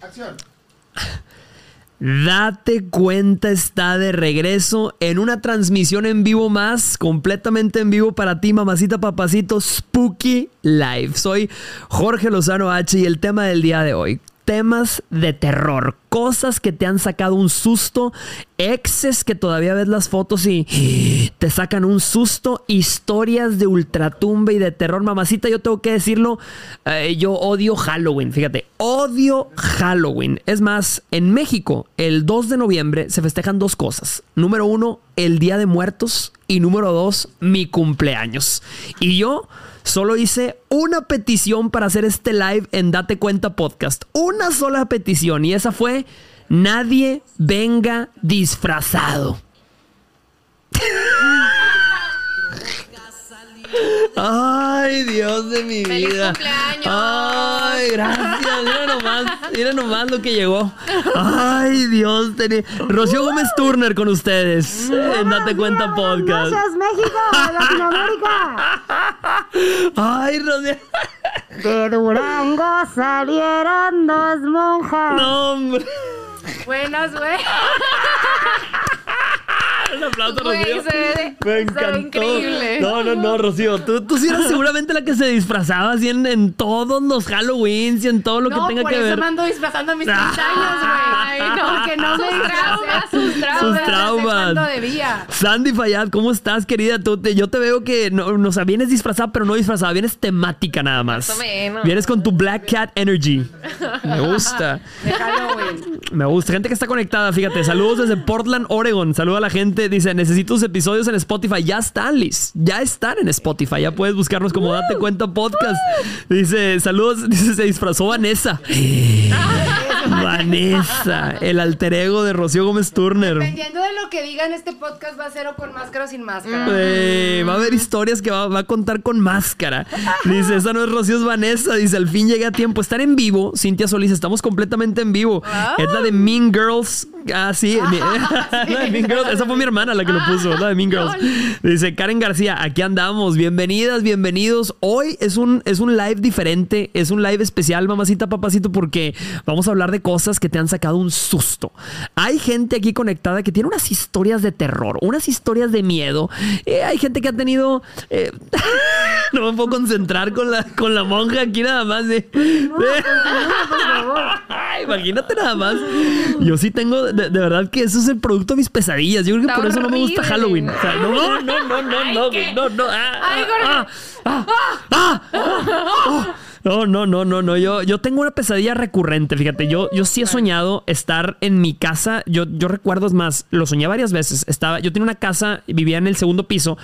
Acción. Date cuenta está de regreso en una transmisión en vivo más, completamente en vivo para ti, mamacita papacito, Spooky Live. Soy Jorge Lozano H y el tema del día de hoy, temas de terror, cosas que te han sacado un susto, exes que todavía ves las fotos y te sacan un susto, historias de ultratumba y de terror. Mamacita, yo tengo que decirlo, eh, yo odio Halloween, fíjate, odio Halloween. Es más, en México, el 2 de noviembre se festejan dos cosas. Número uno, el Día de Muertos y número dos, mi cumpleaños. Y yo solo hice una petición para hacer este live en Date Cuenta Podcast. Una sola petición y esa fue, nadie venga disfrazado. Ay, Dios de mi ¡Feliz vida. cumpleaños! Ay, gracias. Mira nomás, mira nomás lo que llegó. Ay, Dios. Tenía... Rocío Gómez Turner con ustedes. En Date Cuenta Podcast. Gracias, México, Latinoamérica. Ay, Rocío. De Durango salieron dos monjas. No, hombre. Buenas, güey. Un aplauso, Rocío. se ve- Me encantó. increíble. No, no, no, Rocío. Tú, tú sí eras seguramente la que se disfrazaba así en, en todos los Halloweens y en todo lo No, que tenga por que eso ver. me ando disfrazando a mis 30 años, güey. Ay, no. Porque no me Sus traumas, sus traumas. Sus traumas. Cuando debía. Sandy Fayad, ¿cómo estás, querida? Tú te- yo te veo que no, no, o sea, vienes disfrazada, pero no disfrazada, vienes temática nada más. Más o menos. Vienes con tu Black Cat Energy. Me gusta. De Halloween. Me gusta. Gente que está conectada, fíjate. Saludos desde Portland, Oregon. Saluda a la gente. Dice, necesito tus episodios en Spotify. Ya están, Liz. Ya están en Spotify. Ya puedes buscarnos como Date Cuenta Podcast. Dice, saludos. Dice, se disfrazó Vanessa. Vanessa. El alter ego de Rocío Gómez Turner. Dependiendo de lo que diga en este podcast, va a ser o con máscara o sin máscara. Eh, va a haber historias que va, va a contar con máscara. Dice, esa no es Rocío, es Vanessa. Dice, al fin llegué a tiempo. Estar en vivo, Cintia Solís, estamos completamente en vivo. Es la de Mean Girls. Ah, sí. mi- la de Mean Girls. Esa fue mi hermana la que lo puso, la de Mean Girls. Dice, Karen García, aquí andamos. Bienvenidas, bienvenidos. Hoy es un, es un live diferente, es un live especial, mamacita, papacito, porque vamos a hablar de cosas que te han sacado un susto. Hay gente aquí conectada que tiene unas historias de terror, unas historias de miedo. Eh, hay gente que ha tenido... eh, no me puedo concentrar con la, con la monja aquí nada más. Ay, Imagínate nada más. Yo sí tengo, de, de verdad que eso es el producto de mis pesadillas. Yo creo que por eso no me gusta. Halloween. O sea, no, no, no, no, no, no, no, no. ah, ah, ah, ah, ah. No, no, no, no, no. Yo, yo tengo una pesadilla recurrente, fíjate. Yo, yo sí he soñado estar en mi casa. Yo, yo recuerdo, es más, lo soñé varias veces. Estaba, yo tenía una casa, vivía en el segundo piso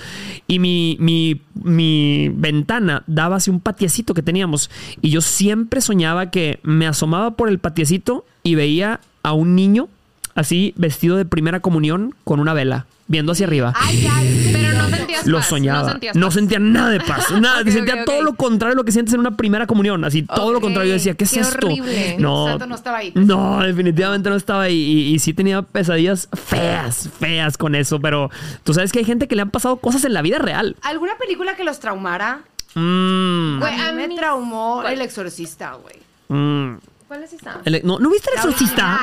y mi, mi, mi ventana daba hacia un patiecito que teníamos. Y yo siempre soñaba que me asomaba por el patiecito y veía a un niño así vestido de primera comunión con una vela, viendo hacia arriba. Ay, ay, Pero no sentías Lo paz, soñaba. No No, sentías sentía paz. nada de paz. Nada. Sentía todo lo contrario de lo que sientes en una primera comunión. Así, todo lo contrario. Yo decía, ¿qué es qué esto? horrible. No. Santo no estaba ahí. No, definitivamente no estaba ahí. Y, y sí tenía pesadillas feas, feas con eso. Pero tú sabes que hay gente que le han pasado cosas en la vida real. ¿Alguna película que los traumara? Mm, Güey, a mí me traumó ¿Cuál? El Exorcista, güey. mm. ¿Cuál es esa? El- no, ¿no viste el exorcista?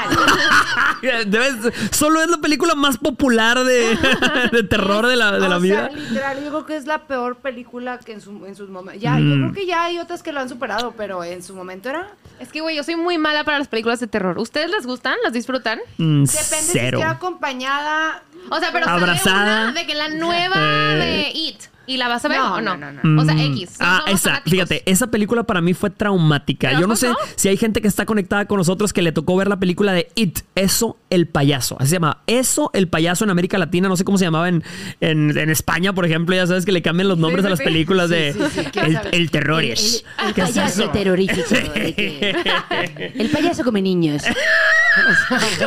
Debes- solo es la película más popular de, de terror de la, de la vida. literal, yo creo que es la peor película que en, su, en sus momentos. Ya, Mm. yo creo que ya hay otras que lo han superado, pero en su momento era. Es que, güey, yo soy muy mala para las películas de terror. ¿Ustedes las gustan? ¿Las disfrutan? Mm, Depende si cero. estoy acompañada. O sea, pero sale Abrazada. una de que la nueva Eh. de It. ¿Y la vas a ver No, o no? no, no, O sea, Mm, X. Ah, somos esa, fanáticos. fíjate, esa película para mí fue traumática. ¿Te Yo no sé pasó? si hay gente que está conectada con nosotros que le tocó ver la película de It, Eso el payaso. Así se llama, Eso el payaso en América Latina. No sé cómo se llamaba en, en, en España, por ejemplo. Ya sabes que le cambian los nombres sí, a las sí. películas de Sí, sí, sí, el, el terror es. El ¿Qué es payaso terrorífico. de que- El payaso come niños.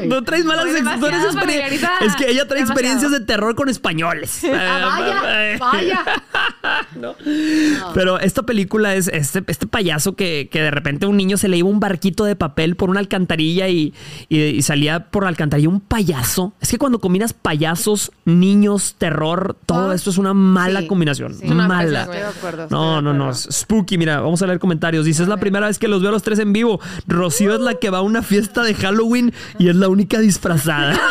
No traes malas Estoy ex- no eres demasiado experien- familiarizada. Es que ella trae Demasiado. experiencias de terror con españoles. Ah, vaya, vaya. Pero esta película es este, este payaso que, que de repente a un niño se le iba un barquito de papel por una alcantarilla y, y- y salía por la alcantarilla un payaso. Es que cuando combinas payasos, niños, terror, todo Ah, esto es una mala sí, combinación. sí. Una mala. pésima, Estoy de acuerdo. estoy No, de no, no. Spooky, mira, vamos a leer comentarios. Dice, es la primera vez que los veo a los tres en vivo. Rocío es la que va a una fiesta de Halloween y es la única disfrazada.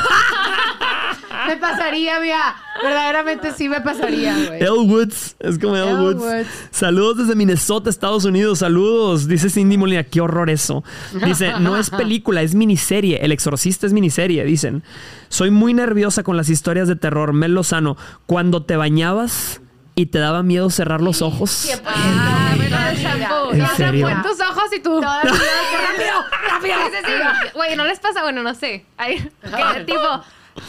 Me pasaría, mira. Verdaderamente sí me pasaría, güey. Elle Woods, es como Elle Elle Woods. Woods. Saludos desde Minnesota, Estados Unidos. Saludos, dice Cindy Molina. Qué horror eso. Dice, no es película, es miniserie. El exorcista es miniserie, dicen. Soy muy nerviosa con las historias de terror. Mel Lozano, cuando te bañabas y te daba miedo cerrar los ojos. Ah, bueno, el shampoo. ¿En Ya se serio? fue en tus ojos y tú. Toda rápido, rápido. Güey, ¿no les pasa? Bueno, no sé. Hay, que, tipo,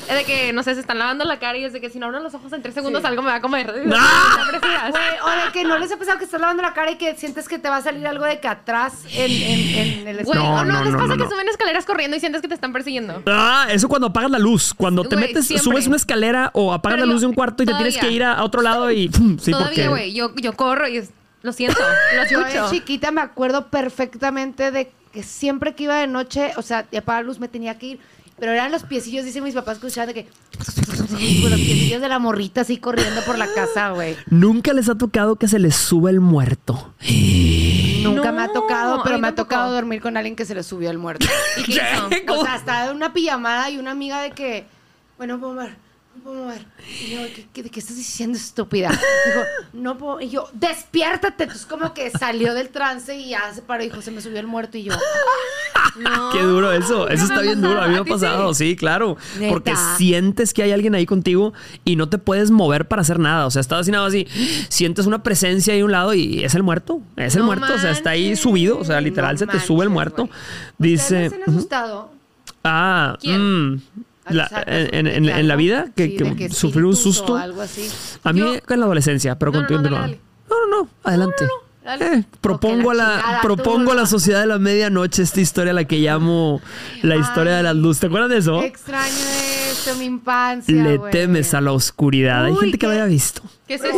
de que, no sé, se están lavando la cara y es de que si no abro los ojos en tres segundos Sí. algo me va a comer. Güey, o de que no les ha pasado que estás lavando la cara y que sientes que te va a salir algo de que atrás en, en, en el espejo. No, o no, no, les no, pasa no, que no. suben escaleras corriendo y sientes que te están persiguiendo. Ah, eso cuando apagas la luz. Cuando te Güey, metes, siempre. subes una escalera o apagas Pero la luz yo- de un cuarto y te tienes todavía. que ir a, a otro lado y. ¡pum! Sí, Todavía, porque- güey, yo, yo corro y es- lo siento, lo Yo de escucho. chiquita me acuerdo perfectamente de que siempre que iba de noche, o sea, de apagar la luz me tenía que ir. Pero eran los piecillos, dicen mis papás de que. Los piecillos de la morrita así corriendo por la casa, güey. Nunca les ha tocado que se les sube el muerto. Nunca No, me ha tocado, pero me ha tocado dormir con alguien que se le subió el muerto. ¿Y qué. O sea, hasta una pijamada y una amiga de que, bueno, puedo no puedo mover. Y yo, ¿qué, qué, de qué estás diciendo, estúpida? Dijo, no puedo. Y yo, despiértate. Entonces, como que salió del trance y ya se paró dijo, se me subió el muerto. Y yo, No. Qué duro eso. Eso está bien duro. A mí me ha pasado, sí, claro. ¿Neta? Porque sientes que hay alguien ahí contigo y no te puedes mover para hacer nada. O sea, estás así nada así. Sientes una presencia ahí a un lado y es el muerto. Es el No muerto. O sea, está ahí manches. subido. O sea, literal No se te sube el manches, muerto. güey. Dice. ¿Ustedes se han asustado? Ah, ¿Quién? mm, la- sea, en, la vida, que, sí, que de que sufrir un susto. O algo así. A mí Yo- en la adolescencia, pero No, no, no, continúa. No, no, no, adelante. Eh, propongo Ok, a la la, chingada, propongo a la sociedad de la medianoche esta historia, la que llamo la historia de las luces. ¿Te acuerdas de eso? Qué extraño esto, mi infancia. Le temes a la oscuridad. Hay gente que lo haya visto. ¿Qué es eso?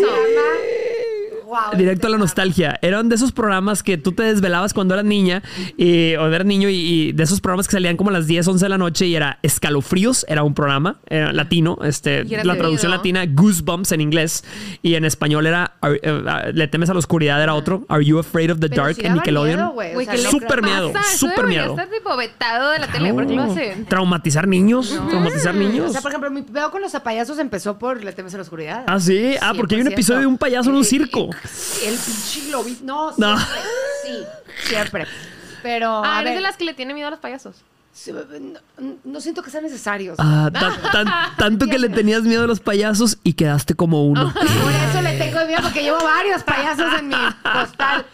Directo a la nostalgia. Eran de esos programas que tú te desvelabas cuando eras niña y, o eras niño y, y de esos programas que salían como a las 10, 11 de la noche y era Escalofríos, era un programa era latino, este, la traducción latina Goosebumps en inglés y en español era Are- eh, ah, Le temes a la oscuridad era otro, Are You Afraid of the Pero Dark en Nickelodeon. miedo, o sea, ¿qué no le Súper miedo, súper miedo. estar tipo vetado de la tele. ¿Por qué lo hacen? Traumatizar niños, traumatizar O niños. sea, por ejemplo, mi pedo con los payasos empezó por Le temes a la oscuridad. Ah, sí, ah, porque hay un 100%. episodio de un payaso en un circo. El pinche globito. No, No. siempre. Sí, siempre. Pero, Ah, a eres ver, de las que le tiene miedo a los payasos. Sí, no, no siento que sean necesarios. Ah, tan- tan- tanto que le tenías miedo a los payasos y quedaste como uno. Por eso le tengo miedo, porque llevo varios payasos en mi postal.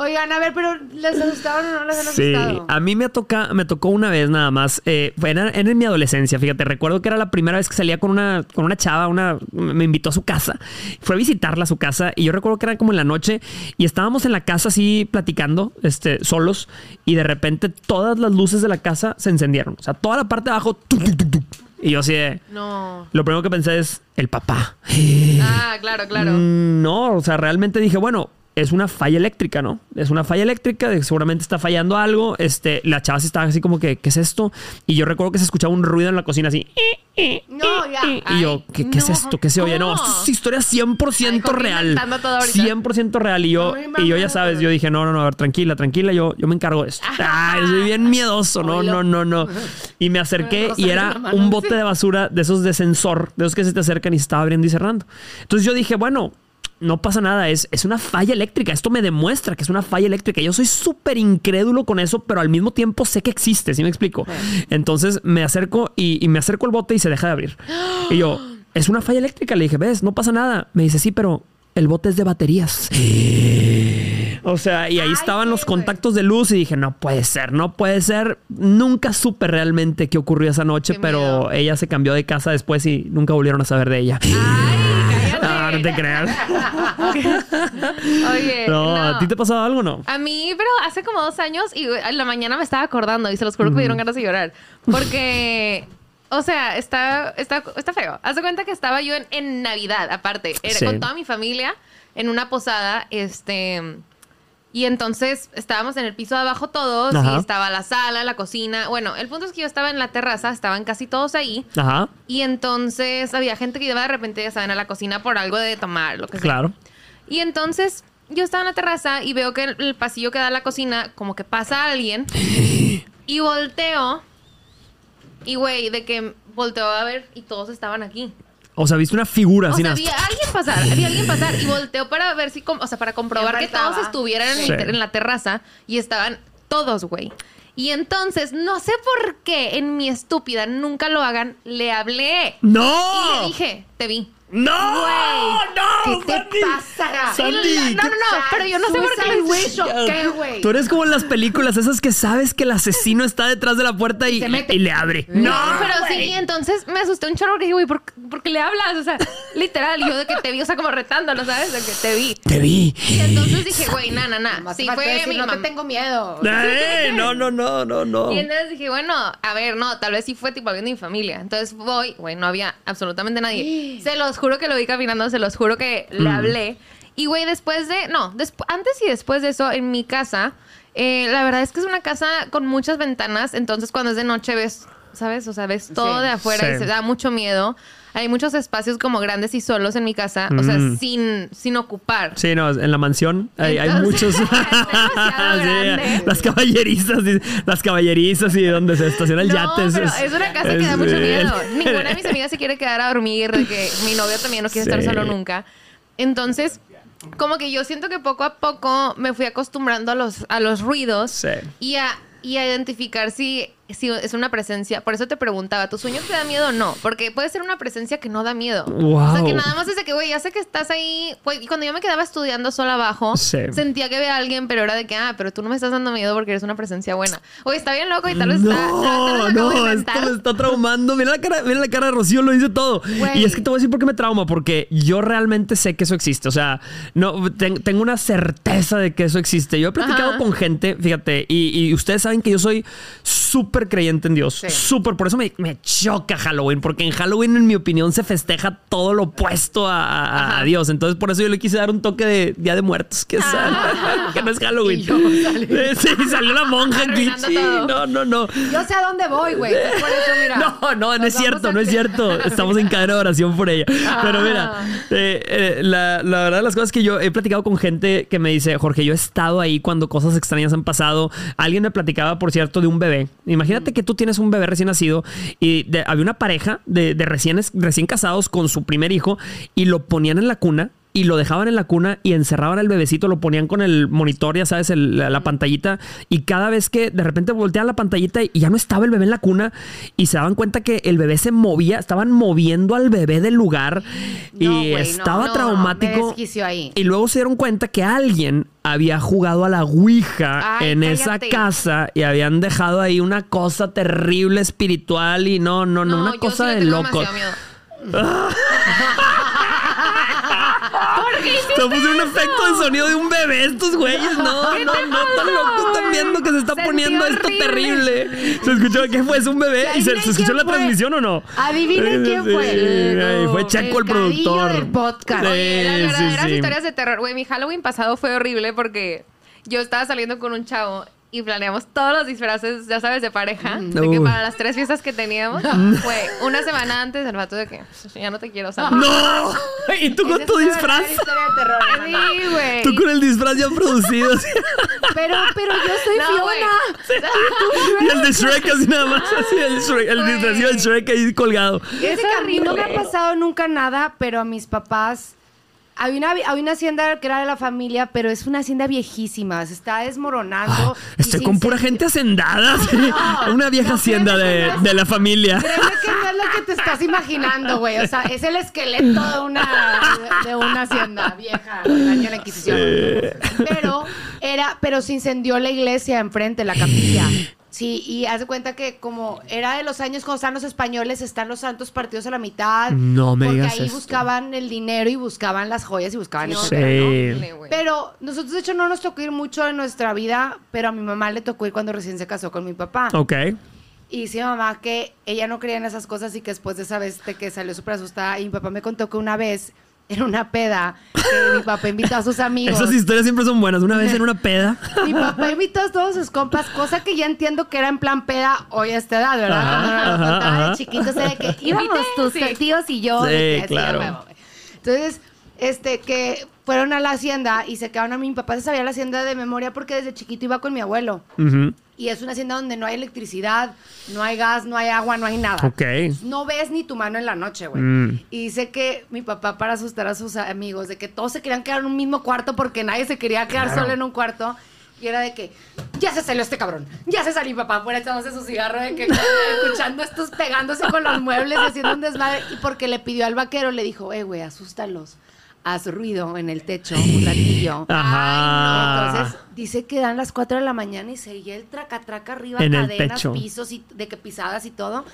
Oigan, a ver, pero ¿les asustaron o no les han Sí, asustado? a mí me, toca, me tocó una vez nada más. Eh, fue en, en mi adolescencia, fíjate, recuerdo que era la primera vez que salía con una, con una chava, una, me invitó a su casa. Fue a visitarla a su casa y yo recuerdo que era como en la noche y estábamos en la casa así platicando, este, solos y de repente todas las luces de la casa se encendieron. O sea, toda la parte de abajo. tuc, tuc, tuc, tuc. Y yo así de, No. Lo primero que pensé es el papá. Ah, claro, claro. Mm, No, o sea, realmente dije, bueno, es una falla eléctrica, ¿no? Es una falla eléctrica, de que seguramente está fallando algo. Este, la chava sí estaba así como que, ¿qué es esto? Y yo recuerdo que se escuchaba un ruido en la cocina así. No, Y yo, ¿qué, qué es esto? ¿Qué se oye? No, ¿cómo? esto es historia 100% Ay, real. inventando todo ahorita. 100% real. Y yo, No y yo ya sabes, yo dije, no, no, no, a ver, tranquila, tranquila, yo, yo me encargo de esto. Ay, soy bien miedoso, no, no, no, no. Y me acerqué y era un bote de basura de esos de sensor, de esos que se te acercan y se estaba abriendo y cerrando. Entonces yo dije, bueno, no pasa nada, es, es una falla eléctrica. Esto me demuestra que es una falla eléctrica. Yo soy súper incrédulo con eso, pero al mismo tiempo sé que existe, ¿sí me explico? Entonces me acerco y, y me acerco al bote y se deja de abrir. Y yo, es una falla eléctrica. Le dije, ves, no pasa nada. Me dice, sí, pero el bote es de baterías. O sea, y ahí Ay, estaban los contactos de luz y dije, no puede ser, no puede ser. Nunca supe realmente qué ocurrió esa noche, Qué pero miedo. ella se cambió de casa después y nunca volvieron a saber de ella. Ay, no te creas. Oye, No, no. ¿a ti te ha pasado algo o no? A mí, pero hace como dos años y en la mañana me estaba acordando y se los juro que me dieron ganas de llorar. Porque, o sea, está, está, está feo. Haz de cuenta que estaba yo en, en Navidad, aparte. Era Sí. con toda mi familia en una posada, este... Y entonces estábamos en el piso de abajo todos Ajá. y estaba la sala, la cocina. Bueno, el punto es que yo estaba en la terraza, estaban casi todos ahí. Ajá, Y entonces había gente que iba de repente, ya saben, a la cocina por algo de tomar, lo que sea. claro. Y entonces yo estaba en la terraza y veo que el, el pasillo que da a la cocina, como que pasa alguien. y volteo. Y güey, de que volteo a ver y todos estaban aquí. O sea, viste una figura O así. sea, alguien pasar, había alguien pasar y volteo para ver si, o sea, para comprobar que todos estuvieran en, Sí. en la terraza y estaban todos, güey. Y entonces, no sé por qué en mi estúpida nunca lo hagan, le hablé. Y ¡No! le dije, te vi. ¡No! ¡No! ¿Qué te Sandy! pasará? Sandy, No, no, no, pero yo no sé por qué Suicide les- Wish o qué, güey. Tú eres como en las películas esas que sabes que el asesino está detrás de la puerta y, se mete. y le abre. No, pero sí, entonces me asusté un chorro porque dije, güey, ¿por, por qué le hablas? O sea, literal, yo de que te vi, o sea, como retándolo, ¿sabes? De que te vi. Te vi. Y entonces dije, güey, na, na, na. Sí, fue decir, mi no te mamá. tengo miedo. No, no, no, no, no. Y entonces dije, bueno, a ver, no, tal vez sí fue tipo alguien de mi familia. Entonces voy, güey, no había absolutamente nadie. Se los juro que lo vi caminando, se los juro que le Mm. hablé. Y güey, después de, no, antes y después de eso, en mi casa, eh, la verdad es que es una casa con muchas ventanas, entonces cuando es de noche ves, ¿sabes? O sea, ves todo Sí. de afuera y se da mucho miedo. Hay muchos espacios como grandes y solos en mi casa, o sea, Mm. sin, sin ocupar. Sí, no, en la mansión hay, muchos. las caballerizas, y- las caballerizas y donde se estaciona el no, yate. pero es una casa que da mucho miedo. el- Ninguna de mis amigas se quiere quedar a dormir, de que mi novio también no quiere Sí. estar solo nunca. Entonces, como que yo siento que poco a poco me fui acostumbrando a los, a los ruidos Sí. y, a, y a identificar si, si es una presencia. Por eso te preguntaba, ¿tu sueño te da miedo o no? Porque puede ser una presencia que no da miedo. O sea, que Wow. nada más es de que, güey, ya sé que estás ahí. Güey, y cuando yo me quedaba estudiando sola abajo, Sí. sentía que veía a alguien, pero era de que, ah, pero tú no me estás dando miedo porque eres una presencia buena. Oye, está bien loco y tal vez está. tal vez No, de no, esto me está traumando. Mira la cara, mira la cara de Rocío, lo dice todo. Güey. Y es que te voy a decir por qué me trauma, porque yo realmente sé que eso existe. O sea, no ten- tengo una certeza de que eso existe. Yo he platicado Ajá. con gente, fíjate, y, y ustedes saben que yo soy súper creyente en Dios. Sí. Súper. Por eso me, me choca Halloween, porque en Halloween, en mi opinión, se festeja todo lo opuesto a. Dios. Entonces, por eso yo le quise dar un toque de Día de Muertos, que, que no es Halloween. Y yo. Sí, salió la monja aquí. Sí, no, no, no. Yo sé a dónde voy, güey. Por eso, mira. No, no, no es cierto, no es cierto. Estamos en cadena de oración por ella. Pero mira, eh, eh, la, la verdad, las cosas que yo he platicado con gente que me dice, Jorge, yo he estado ahí cuando cosas extrañas han pasado. Alguien me platicaba, por cierto, de un bebé. Imagínate que tú tienes un bebé recién nacido y de- había una pareja de, de recién, recién casados con su primer hijo y lo ponían en la cuna. Y lo dejaban en la cuna y encerraban al bebecito, lo ponían con el monitor, ya sabes, el- la, la pantallita. Y cada vez que de repente volteaban la pantallita y ya no estaba el bebé en la cuna, y se daban cuenta que el bebé se movía, estaban moviendo al bebé del lugar. y No, estaba no, traumático. ahí. Y luego se dieron cuenta que alguien había jugado a la Ouija Ay, en esa casa y habían dejado ahí una cosa terrible espiritual y no, no, no, una cosa sí de loco. ¿Por qué hiciste un efecto de sonido de un bebé estos güeyes. No, ¿Qué no, no, tan locos están viendo que se está Sentí poniendo esto horrible. terrible. ¿Se escuchó qué fue? ¿Es un bebé? ¿Y se, escuchó la fue. transmisión o no? Adivinen quién fue. Sí, ay, fue Checo el, productor. del podcast. Sí, Oye, las sí, verdaderas sí. historias de terror. Güey, mi Halloween pasado fue horrible porque yo estaba saliendo con un chavo y planeamos todos los disfraces, ya sabes, de pareja. De que para las tres fiestas que teníamos, fue una semana antes del vato de que "Pues, ya no te quiero salir. ¡No! ¿Y tú con tu disfraz? de terror. Sí, güey. Tú con el disfraz ya producido. así. Pero, pero yo soy No. Fiona. y el de Shrek así nada más. Así el, Shrek, el disfraz de Shrek ahí colgado. Fíjate Es que a mí no me ha pasado nunca nada, pero a mis papás. Hay una, hay una hacienda que era de la familia, pero es una hacienda viejísima. Se está desmoronando. y Estoy con pura gente hacendada. sí. Una vieja no, hacienda de, no es- de la familia. Créeme que no es lo que te estás imaginando, güey. O sea, es el esqueleto de una, de una hacienda vieja del año de la Inquisición. Pero era, pero se incendió la iglesia enfrente, la capilla. Sí, y haz de cuenta que como era de los años cuando están los españoles, están los santos partidos a la mitad. No me porque digas ahí esto. buscaban el dinero y buscaban las joyas y buscaban No, el Sí. güey. pero nosotros, de hecho, no nos tocó ir mucho en nuestra vida, pero a mi mamá le tocó ir cuando recién se casó con mi papá. Ok. Y dice mi mamá que ella no creía en esas cosas y que después de esa vez de que salió súper asustada. Y mi papá me contó que una vez, en una peda, que mi papá invitó a sus amigos. Esas historias siempre son buenas. Una vez en una peda. Mi papá invitó a todos sus compas, cosa que ya entiendo que era en plan peda hoy a esta edad, ¿verdad? Ajá, Cuando nos ajá, contaba ajá. de chiquitos era de que íbamos tus Sí. tíos y yo. Sí, claro. Entonces, este, que fueron a la hacienda y se quedaron a mi papá se sabía la hacienda de memoria porque desde chiquito iba con mi abuelo. Ujú. Y es una hacienda donde no hay electricidad, no hay gas, no hay agua, no hay nada. Ok. No ves ni tu mano en la noche, güey. Mm. Y dice que mi papá, para asustar a sus amigos, de que todos se querían quedar en un mismo cuarto porque nadie se quería quedar solo en un cuarto. Y era de que, ya se salió este cabrón, ya se salió mi papá fuera echándose su cigarro, de que escuchando estos pegándose con los muebles, haciendo un desmadre. Y porque le pidió al vaquero, le dijo, eh, güey, asústalos. Haz ruido en el techo un ratillo. Ajá. Entonces dice que dan las 4 de la mañana y seguía el traca-traca arriba, En cadenas, pisos y de que pisadas y todo.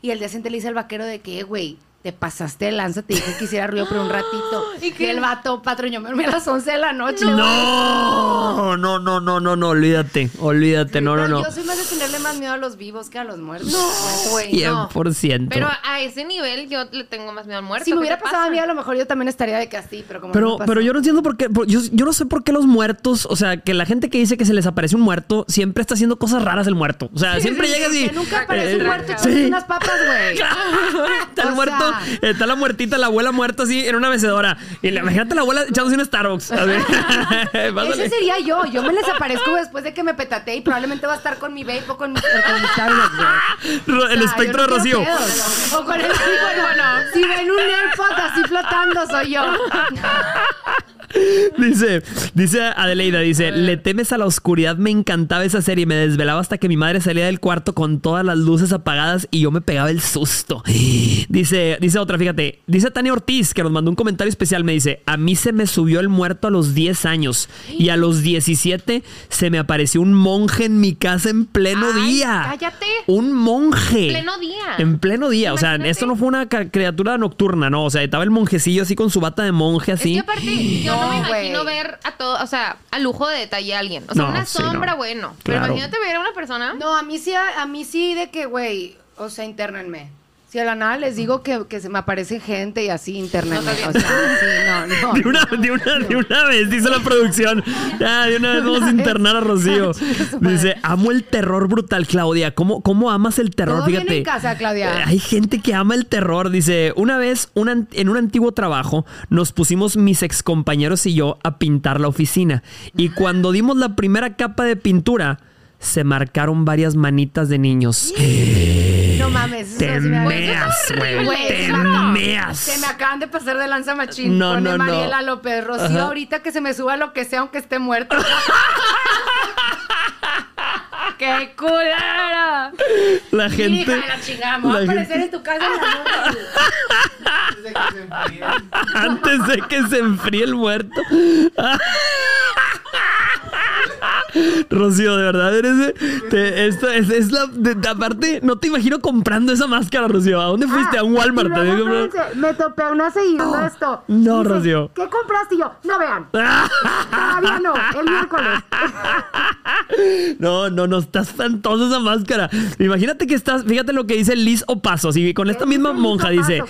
Y el día siguiente le dice al vaquero de que, "Eh, güey, te pasaste de lanza, te dije que hiciera ruido por un ratito. ¿Y qué? el vato, patrón, yo me dormí a las 11 de la noche. No, no, no, no, no, no, olvídate, olvídate, no, no, no. Yo soy más de tenerle más miedo a los vivos que a los muertos. No, güey, no. 100%. Pero a ese nivel yo le tengo más miedo al muerto. Si me ¿qué hubiera pasado a mí, a lo mejor yo también estaría de que así, pero como no Pero, pero yo no entiendo por qué. por- yo, yo no sé por qué los muertos, o sea, que la gente que dice que se les aparece un muerto, siempre está haciendo cosas raras el muerto. O sea, siempre llega así. Que nunca aparece un muerto sí. unas papas, güey. Está el O muerto, está la muertita, la abuela muerta así en una mecedora. Y la, imagínate la abuela echándose un Starbucks. Así. Pásale. Ese sería yo. Yo me les aparezco después de que me petate y probablemente va a estar con mi vape o con mi, o con mi Starbucks, güey. Ro- el O sea, espectro de no Rocío. O con el bueno, Si ven un AirPod así flotando, soy yo. Dice, dice Adeleida, dice, le temes a la oscuridad, me encantaba esa serie, me desvelaba hasta que mi madre salía del cuarto con todas las luces apagadas y yo me pegaba el susto. Dice, dice otra, fíjate, dice Tania Ortiz, que nos mandó un comentario especial, me dice, a mí se me subió el muerto a los 10 años y a los 17 se me apareció un monje en mi casa en pleno Ay, día. cállate. Un monje. En pleno día. En pleno día. O sea, esto no fue una criatura nocturna, no. O sea, estaba el monjecillo así con su bata de monje Es así. que aparte, yo no, me imagino güey. ver a todo, o sea, a lujo de detalle a alguien. O sea, No, una sí, sombra, no. bueno. Pero Claro. imagínate ver a una persona. No, a mí sí, a, a mí sí de que, güey, o sea, internenme. Si a la nada les digo que, que se me aparece gente y así, internenme. No, está o bien. sea, sí, no, no. De una, de, una, de una vez, dice la producción. Ya, de una vez vamos a internar a Rocío. Dice, amo el terror brutal, Claudia. ¿Cómo, cómo amas el terror? Todo Fíjate. en casa, Claudia. Eh, Hay gente que ama el terror. Dice, una vez un an- en un antiguo trabajo nos pusimos mis excompañeros y yo a pintar la oficina. Y cuando dimos la primera capa de pintura, se marcaron varias manitas de niños. No mames, eso Te sí me da- meas, güey. Te meas. Se me acaban de pasar de lanza machín. No, Pone no, no. Mariela López Rocío, Ajá. ahorita que se me suba lo que sea, aunque esté muerto. ¡Qué culera! La Hija gente. de la chingada, me voy a la aparecer gente- en tu casa en la noche. Antes de que se enfríe el muerto. Rocío, de verdad eres. te- esto es, es la. de- aparte, no te imagino comprando esa máscara, Rocío. ¿A dónde fuiste? a un Walmart. Y ¿Te espérense, me topé a una seguidora esto. No, Dice, Rocío. ¿Qué compraste? Y yo, no vean. Todavía no, el miércoles. No, no, no, está espantosa esa máscara. Imagínate que estás, fíjate lo que dice Liz Opaso, y con esta ¿Qué misma monja Opaso? dice,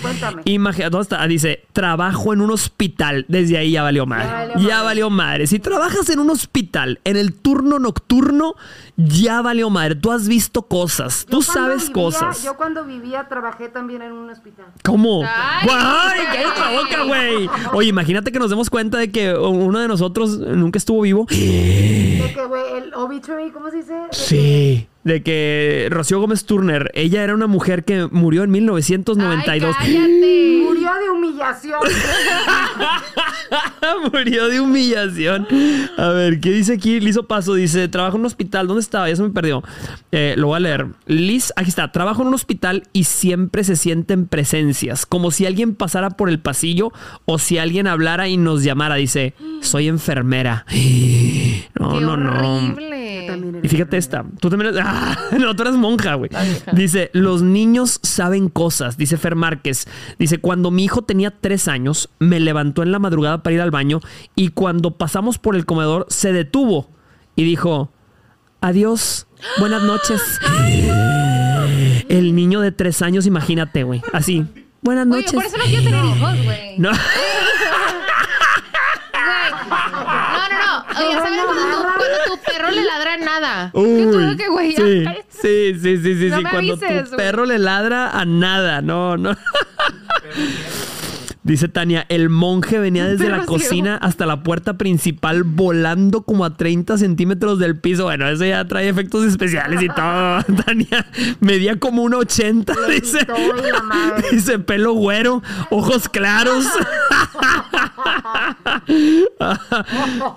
imagina, ¿dónde está? Ah, Dice, trabajo en un hospital. Desde ahí ya valió madre. valió Ya madre. valió madre. Si trabajas en un hospital, en el turno nocturno, ya valió madre. Tú has visto cosas, tú Yo sabes vivía- cosas. Yo cuando vivía trabajé también en un hospital. ¿Cómo? Ay, ¡Ay! ¡Cállate la boca, güey! Oye, imagínate que nos demos cuenta de que uno de nosotros nunca estuvo vivo. De que, güey, el obituary, ¿cómo se dice? De Sí. De que Rocío Gómez Turner, ella era una mujer que murió en 1992. Ay, cállate. Murió de humillación. Murió de humillación. A ver, ¿qué dice aquí? Liz Paso dice: Trabajo en un hospital. ¿Dónde estaba? Ya se me perdió. Eh, lo voy a leer. Liz, aquí está. Trabajo en un hospital y siempre se sienten presencias. Como si alguien pasara por el pasillo o si alguien hablara y nos llamara. Dice: Soy enfermera. No, Qué no, no. horrible. También Y fíjate esta. Tú también eres. Ah, no, tú eres monja, güey. Dice: Los niños saben cosas. Dice Fer Márquez. Dice: Cuando mi hijo tenía tres años, me levantó en la madrugada para ir al baño y cuando pasamos por el comedor se detuvo y dijo: Adiós, buenas noches. El niño de tres años, imagínate, güey. Así. Buenas Oye, noches. por eso no quiero tener hijos, güey. No. Güey. No, no, no. Oye, ¿sabes cuando tu, cuando tu perro le ladra a nada? que güey, ya, sí, cállate. sí, sí, sí, sí, No sí. me Cuando avises, tu güey. perro le ladra a nada, no, no. Dice Tania, el monje venía desde la cocina hasta la puerta principal volando como a 30 centímetros del piso. Bueno, eso ya trae efectos especiales y todo. Tania medía como un 80, dice. Dice pelo güero, ojos claros.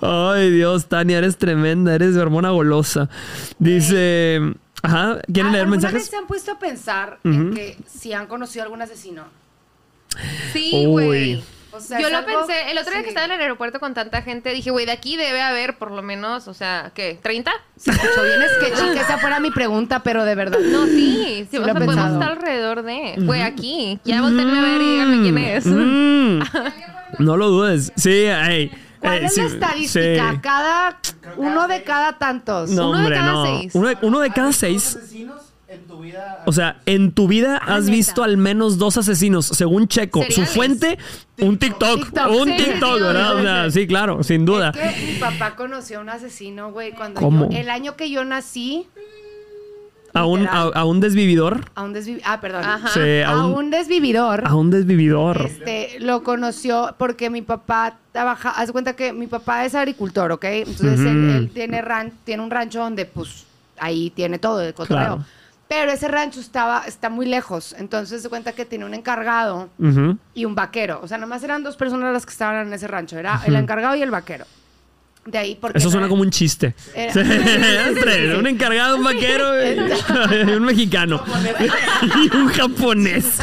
Ay, Dios, Tania, eres tremenda, eres hormona golosa. Dice, ajá, ¿quieren leer ¿alguna vez mensajes? se han puesto a pensar en que si han conocido algún asesino? Sí, güey. O sea, Yo es lo algo- pensé, el otro día sí. que estaba en el aeropuerto con tanta gente, dije, güey, de aquí debe haber por lo menos, o sea, ¿qué? ¿30? Se escuchó bien sketchy que esa fuera mi pregunta, pero de verdad. No, sí, sí, Sí o lo sea, he podemos pensado. estar alrededor de, güey, aquí. Ya volteenme a ver y díganme quién es. Mm, no lo dudes. Sí, ey, ¿Cuál eh, es sí, la estadística? sí. Cada uno de cada tantos. No, Uno de cada no. seis. Uno de, uno de cada seis. En tu vida. O sea, en tu vida has neta. visto al menos dos asesinos, según Checo. Su fuente, un TikTok. TikTok, Un sí, TikTok, sí, ¿verdad? O sí, sea, sí. sí, claro, sin duda. Es que mi papá conoció a un asesino, güey, cuando ¿Cómo? yo- el año que yo nací, A un, a, un desvividor. a un desvividor, ah, perdón, Ajá. Sí, a a un, un desvividor, a un desvividor. este, lo conoció porque mi papá trabaja, haz cuenta que mi papá es agricultor, ¿ok? Entonces él, tiene, ran, tiene un rancho donde, pues, ahí tiene todo de cotorreo. Claro. Pero ese rancho estaba, está muy lejos, entonces se cuenta que tiene un encargado y un vaquero. O sea, nomás eran dos personas las que estaban en ese rancho. Era el encargado y el vaquero. De ahí porque... Eso suena era- como un chiste. Era- entre un encargado, un vaquero y un mexicano. y un japonés.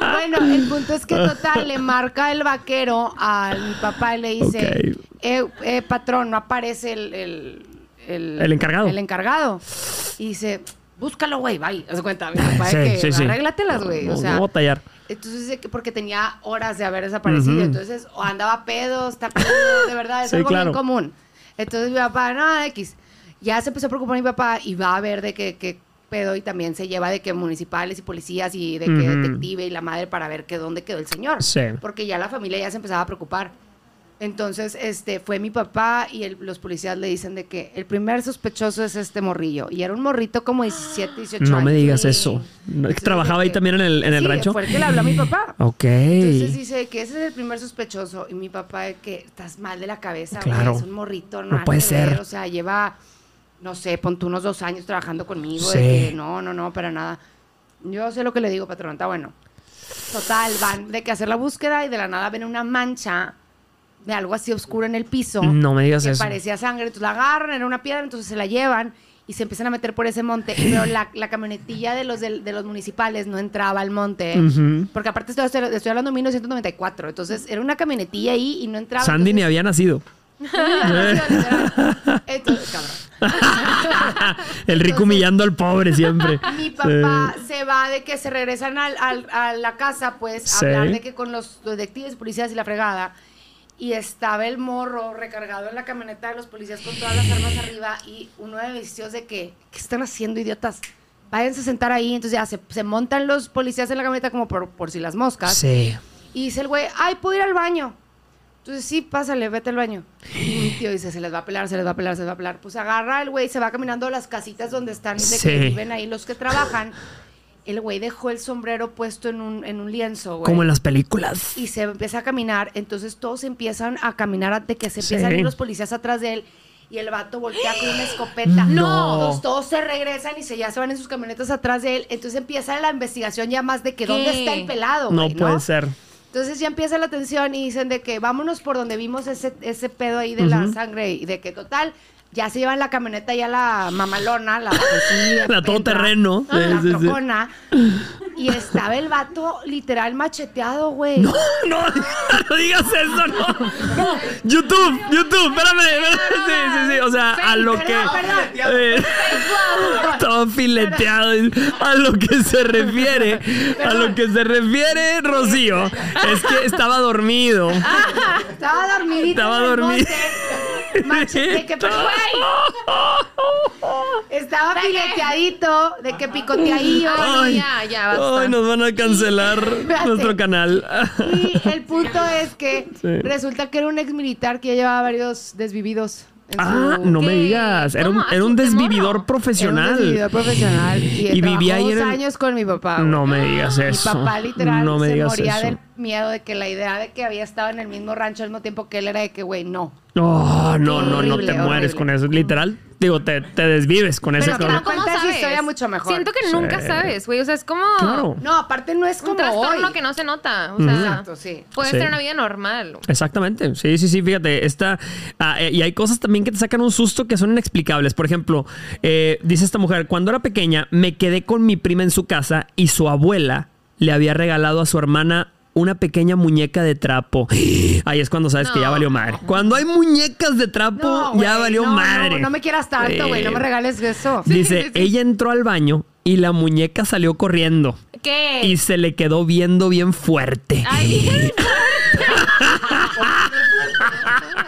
Bueno, el punto es que total le marca el vaquero a mi papá y le dice, eh, eh, patrón, no aparece el, el, El encargado. El encargado. Y dice, búscalo, güey, bye. Haz cuenta, mi papá Sí, de que sí, arréglatelas, güey. O sea, no tallar. entonces porque tenía horas de haber desaparecido. Entonces, o andaba pedo, está pedo, de verdad, es Sí, algo claro. bien común. Entonces mi papá, no, X. Ya se empezó a preocupar mi papá y va a ver de que pedo y también se lleva de que municipales y policías y de que detective y la madre para ver que dónde quedó el señor. Sí. Porque ya la familia ya se empezaba a preocupar. Entonces, este, fue mi papá y el- los policías le dicen de que el primer sospechoso es este morrillo. Y era un morrito como 17, 18 No años. me digas eso. ¿No- Entonces, ¿Trabajaba ahí que- también en el, en el Sí, rancho? fue el que le habló a mi papá. Ok. Entonces dice que ese es el primer sospechoso. Y mi papá, de que estás mal de la cabeza, güey, Claro. Es un morrito, No nada puede ver, ser. O sea, lleva, no sé, pon tú unos dos años trabajando conmigo. Sí. De que no, no, no, para nada. Yo sé lo que le digo, patrón, está bueno. Total, van de que hacer la búsqueda y de la nada ven una mancha de algo así oscuro en el piso. No me digas que eso. parecía sangre. Entonces la agarran, era una piedra, entonces se la llevan y se empiezan a meter por ese monte. Pero la, la camionetilla de los, de, los municipales no entraba al monte. Porque aparte estoy, estoy, hablando de 1994. Entonces era una camionetilla ahí y no entraba. Sandy ni había nacido. Entonces, cabrón. El rico humillando al pobre siempre. Mi papá se va de que se regresan al- al- a la casa, pues, a Sí. hablar de que con los detectives, policías y la fregada. Y estaba el morro recargado en la camioneta de los policías con todas las armas arriba. Y uno de mis tíos de que, ¿qué están haciendo, idiotas? Váyanse a sentar ahí. Entonces ya se, se montan los policías en la camioneta como por, por si las moscas. Sí. Y dice el güey, ay, ¿puedo ir al baño? Entonces, sí, pásale, vete al baño. Y mi tío dice, se les va a pelar, se les va a pelar, se les va a pelar. Pues agarra el güey, se va caminando a las casitas donde están, de Sí. que viven ahí los que trabajan. El güey dejó el sombrero puesto en un, en un lienzo, güey. Como en las películas. Y se empieza a caminar, entonces todos empiezan a caminar de que se empiezan Sí. a ir los policías atrás de él. y el vato voltea con una escopeta. No. Entonces todos se regresan y se ya se van en sus camionetas atrás de él. Entonces empieza la investigación ya más de que ¿Qué? dónde está el pelado. No güey, puede ser. Entonces ya empieza la tensión y dicen de que vámonos por donde vimos ese, ese pedo ahí de la sangre y de que total, ya se llevan la camioneta ya la mamalona, la La todoterreno. La Sí, sí, sí. trocona. Y estaba el vato literal macheteado, güey. No, no digas eso, no. YouTube, YouTube, espérame. espérame. Sí, sí, sí. O sea, a lo que. Eh, todo fileteado. A lo que se refiere. A lo que se refiere, Rocío. Es que estaba dormido. Estaba dormidito. Estaba dormido. Machete, que pero, güey, Estaba fileteadito, de que picoteadillo. Ay, ya, ya, basta. Ay, nos van a cancelar nuestro canal. Y el punto es que Sí. resulta que era un ex militar que ya llevaba varios desvividos. Ah, su- no me digas. Era un, ¿Cómo? era un ¿De desvividor morro? Era un profesional. desvividor profesional. Y, Y vivía ahí en el- años con mi papá. güey. No me digas Mi eso. papá literal no me se digas moría eso. del miedo de que la idea de que había estado en el mismo rancho al mismo tiempo que él era de que, güey, no. Oh, no, no, no te mueres horrible. con eso. Literal, digo, te, te desvives con eso. Pero claro, ¿Cómo sabes? historia mucho mejor. Siento que nunca sabes, güey. O sea, es como Claro. No, aparte no es un como trastorno hoy. que no se nota. O sea, Exacto, sí. puedes Sí. tener una vida normal. Exactamente, sí, sí, sí, fíjate, esta, ah, eh, y hay cosas también que te sacan un susto que son inexplicables. Por ejemplo, eh, dice esta mujer, cuando era pequeña me quedé con mi prima en su casa y su abuela le había regalado a su hermana una pequeña muñeca de trapo. Ahí es cuando sabes que ya valió madre. Cuando hay muñecas de trapo, No, ya valió no, madre. No, me quieras tanto, güey. No me regales eso. Dice, sí, sí. ella entró al baño y la muñeca salió corriendo ¿Qué? y se le quedó viendo bien fuerte. Ay,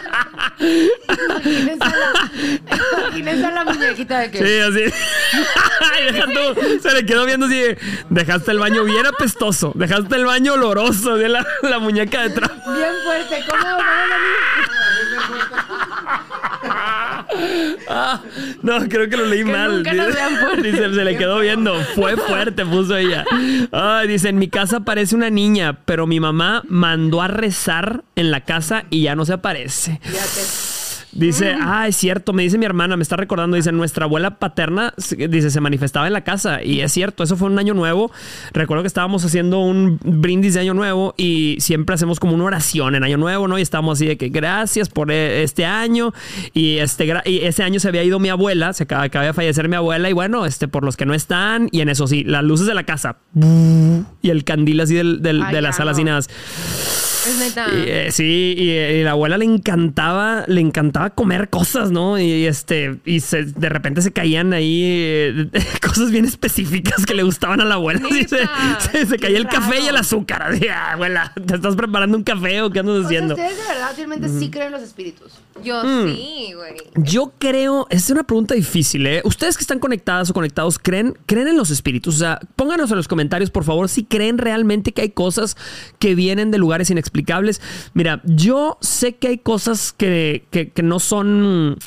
Imagínense la, imagínense la muñequita de que. Sí, así. Ay, deja tú. Se le quedó viendo así. de, Dejaste el baño bien apestoso. Dejaste el baño oloroso de la, la muñeca de trapo. Bien fuerte. ¿Cómo? ¿Cómo Ah, no, creo que lo leí mal. nunca nos. Dice, se le quedó viendo. Fue fuerte, puso ella. Ay, dice, en mi casa aparece una niña, pero mi mamá mandó a rezar en la casa y ya no se aparece. Fíjate. Dice, ah, es cierto, me dice mi hermana, me está recordando, dice, nuestra abuela paterna, dice, se manifestaba en la casa. Y es cierto, eso fue un año nuevo. Recuerdo que estábamos haciendo un brindis de año nuevo y siempre hacemos como una oración en año nuevo, ¿no? Y estábamos así de que gracias por eh, este año. Y este, y ese año se había ido mi abuela, se acaba, acaba de fallecer mi abuela. Y bueno, este, por los que no están, y en eso sí, las luces de la casa. Y el candil así del, del- Ay, de las salas y no. nada. Es neta. Y, eh, sí, y, eh, y la abuela le encantaba, le encantaba comer cosas, ¿no? Y este, y se- de repente se caían ahí eh, cosas bien específicas que le gustaban a la abuela. Así se, Neta. se- se caía el café y el azúcar. Así, "Ah, abuela, ¿te estás preparando un café o qué andas O sea, haciendo? ustedes de verdad realmente sí creen en los espíritus. Yo Mm. sí, güey. Yo creo, es una pregunta difícil, ¿eh? Ustedes que están conectadas o conectados, ¿creen, ¿creen en los espíritus? O sea, pónganos en los comentarios, por favor, si creen realmente que hay cosas que vienen de lugares inexplicables. Mira, yo sé que hay cosas que, que- que no son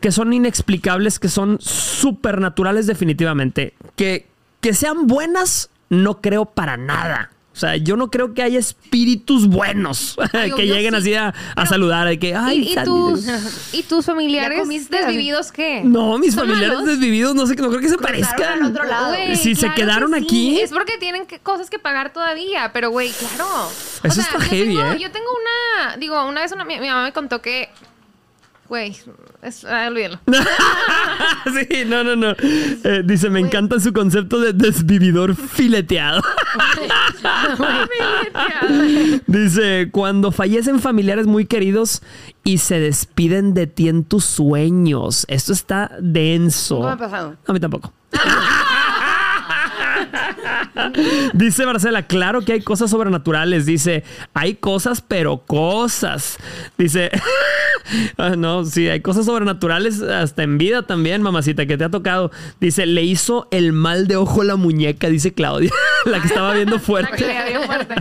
que son inexplicables, que son supernaturales definitivamente. Que, que sean buenas, no creo para nada. O sea, yo no creo que haya espíritus buenos que lleguen sí, así a, a saludar. De que, Ay, ¿Y, tus, ¿Y tus ¿Ya familiares comiste? desvividos qué? no, mis ¿Son familiares malos? desvividos no sé, no creo que se Cruzaron parezcan. al otro lado. Güey, Si se quedaron que sí. aquí. Es porque tienen que- cosas que pagar todavía, pero güey, claro. O Eso sea, está yo heavy, tengo, ¿eh? Yo tengo una, digo, una vez una- mi, mi mamá me contó que, güey, es, ah, olvídalo. sí, no, no, no. Eh, dice, me encanta su concepto de desvividor fileteado. dice, cuando fallecen familiares muy queridos y se despiden de ti en tus sueños. Esto está denso. Nunca me ha pasado. A mí tampoco. Dice Marcela, claro que hay cosas sobrenaturales. Dice, hay cosas, pero cosas. Dice, ah, no, sí, hay cosas sobrenaturales hasta en vida también, mamacita, que te ha tocado. Dice, le hizo el mal de ojo a la muñeca, dice Claudia. la que estaba viendo La que fuerte. dio fuerte.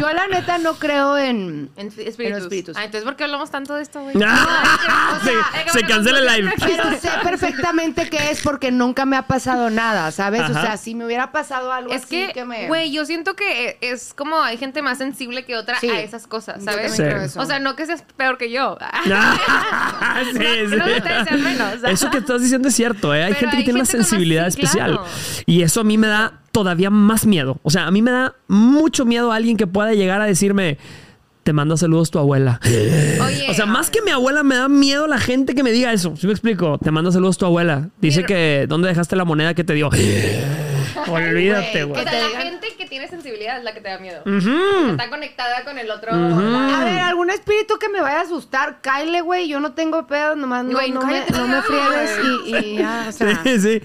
Yo la neta no creo en... En espíritus. En espíritus. Ah, entonces, ¿por qué hablamos tanto de esto, güey? Ah, o sea, se- es que se me cancela el live. Pero sé perfectamente que es porque nunca me ha pasado nada, ¿sabes? O sea, si me hubiera pasado algo Es así que, me... güey, yo siento que es como hay gente más sensible que otra Sí. a esas cosas, ¿sabes? Sí. O sea, no que seas peor que yo. Sí, sí. no ustedes sean menos. Eso que estás diciendo es cierto, ¿eh? Hay Pero gente que hay tiene una más- sensibilidad especial. claro. Y eso a mí me da todavía más miedo. O sea, a mí me da mucho miedo a alguien que pueda llegar a decirme, te manda saludos tu abuela. Oye, O sea, más que mi abuela, me da miedo la gente que me diga eso. ¿Sí me explico? Te manda saludos tu abuela. Dice Pero- que, ¿dónde dejaste la moneda que te dio? Olvídate, güey, o sea, la gente que tiene sensibilidad es la que te da miedo. Está conectada con el otro. A ver, algún espíritu que me vaya a asustar, cáele, güey. Yo no tengo pedo, nomás no, Güey, no, me, no me friegues y, y ya, o sea. Sí, sí.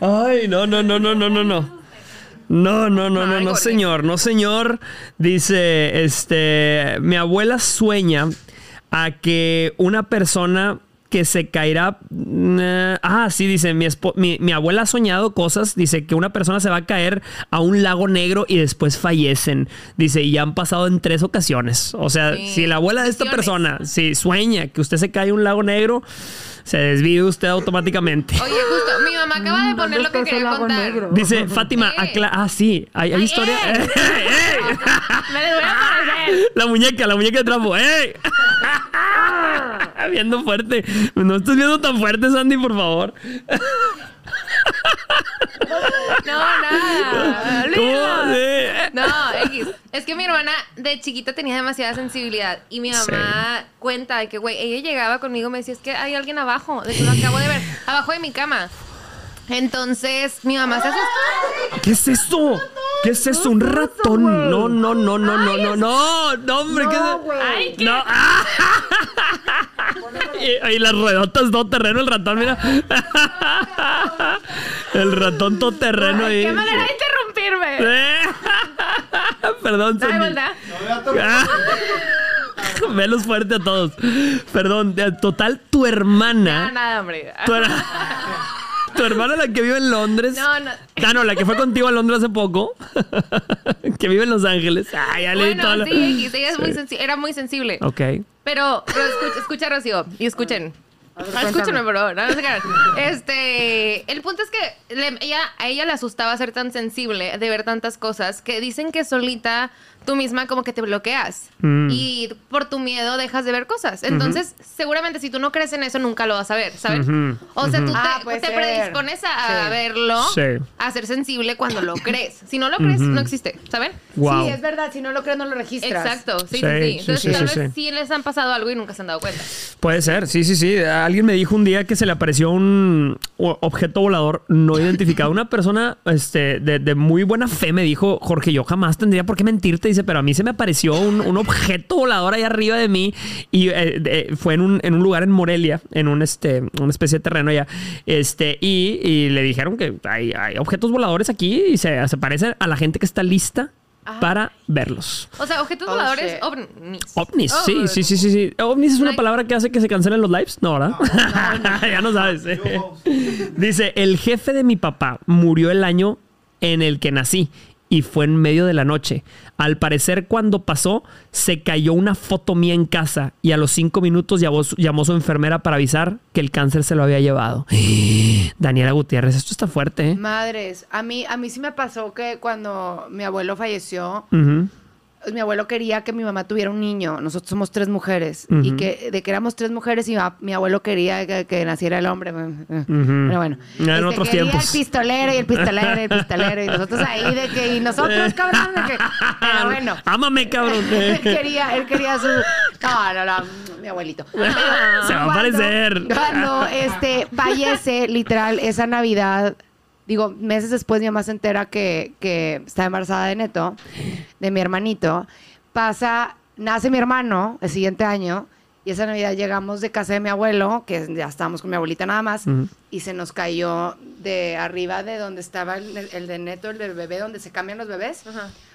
Ay, no, no, no, no, no, no, no. No, no, no, no, no, señor, no, señor. Dice, este, mi abuela sueña a que una persona que se caerá. ah, sí, dice, mi, espo- mi, mi abuela ha soñado cosas. Dice que una persona se va a caer a un lago negro y después fallecen. Dice, y ya han pasado en tres ocasiones. O sea, Sí. si la abuela de esta persona, si sueña que usted se cae a un lago negro, se desvive usted automáticamente. Oye, justo, mi mamá acaba de poner lo que quería contar. negro? Dice Fátima, Eh. acla- ah, sí, hay, hay Ay, historia. eh. ¡Ey! Me les voy a aparecer. La muñeca, la muñeca de trapo. ¡Ey! Viendo fuerte. No estés viendo tan fuerte, Sandy, por favor. No, nada. No, X. Es que mi hermana de chiquita tenía demasiada sensibilidad. Y mi mamá cuenta de que, güey, ella llegaba conmigo y me decía, es que hay alguien abajo. De que lo acabo de ver. Abajo de mi cama. Entonces, mi mamá se asustó. ¿Qué es esto? ¿Qué es eso? ¿Un ratón? No, no, no, no, no, no, no. No, hombre, ¿qué es No, güey. Ay, No. ¡Ah! Y, y las ruedotas todo terreno, el ratón, mira. El ratón todo terreno ahí. qué manera de interrumpirme. Perdón. Ah. Velos fuerte a todos. Perdón, total, tu hermana. No, nada, hombre. Tu, her- tu hermana, la que vive en Londres. No, no. Ah, no, la que fue contigo a Londres hace poco. que vive en Los Ángeles. Ah, ya le di toda Bueno, la- sí, X, ella es muy Sí. sensi- era muy sensible. Ok. Pero, pero escucha, escucha, Rocío, y escuchen. Ah, escúchenme, por favor. No, no se crean. Este, el punto es que le- ella, a ella le asustaba ser tan sensible de ver tantas cosas que dicen que solita tú misma como que te bloqueas Mm. y por tu miedo dejas de ver cosas. Entonces, seguramente si tú no crees en eso nunca lo vas a ver, ¿sabes? Ujú, O sea, tú Ah, te, puede te ser. predispones a Sí. verlo, Sí. a ser sensible cuando lo crees. Si no lo crees, no existe, ¿saben? Wow. Sí, es verdad, si no lo crees no lo registras. Exacto, sí, sí, Sí, sí. sí, Entonces, sí, tal sí, vez sí. sí les han pasado algo y nunca se han dado cuenta. Puede ser, sí, sí, sí. Alguien me dijo un día que se le apareció un objeto volador no identificado. Una persona este, de, de muy buena fe me dijo, Jorge, yo jamás tendría por qué mentirte. Dice, pero a mí se me apareció un, un objeto volador ahí arriba de mí y eh, fue en un, en un lugar en Morelia, en un, este, una especie de terreno allá. Este, y, y le dijeron que hay, hay objetos voladores aquí y se, se parecen a la gente que está lista para verlos. O sea, objetos Oh, voladores, ovnis. OVNIs, Oh, sí, sí, sí, sí, sí. ¿OVNIs es una Like- palabra que hace que se cancelen los lives? No, ¿verdad? ya no sabes. eh. Dice, el jefe de mi papá murió el año en el que nací y fue en medio de la noche. Al parecer, cuando pasó, se cayó una foto mía en casa y a los cinco minutos llamó, su- llamó su enfermera para avisar que el cáncer se lo había llevado. Daniela Gutiérrez, esto está fuerte, ¿eh? Madres, a mí, a mí sí me pasó que cuando mi abuelo falleció, mi abuelo quería que mi mamá tuviera un niño. Nosotros somos tres mujeres. Y que de que éramos tres mujeres y mi, abuelo quería que, que naciera el hombre. Pero bueno. Ya en Este, otros quería tiempos. el pistolero y el pistolero y el pistolero. Y nosotros ahí de que... Y nosotros, cabrón, de que... Pero bueno. Ámame, cabrón. él quería, él quería su. No, no, no, mi abuelito. Se va a aparecer. Cuando este fallece, literal, esa Navidad, digo, meses después mi mamá se entera que, que está embarazada de Neto, de mi hermanito. Pasa, nace mi hermano el siguiente año. Y esa Navidad llegamos de casa de mi abuelo, que ya estábamos con mi abuelita nada más, y se nos cayó de arriba de donde estaba el, el de Neto, el del bebé, donde se cambian los bebés.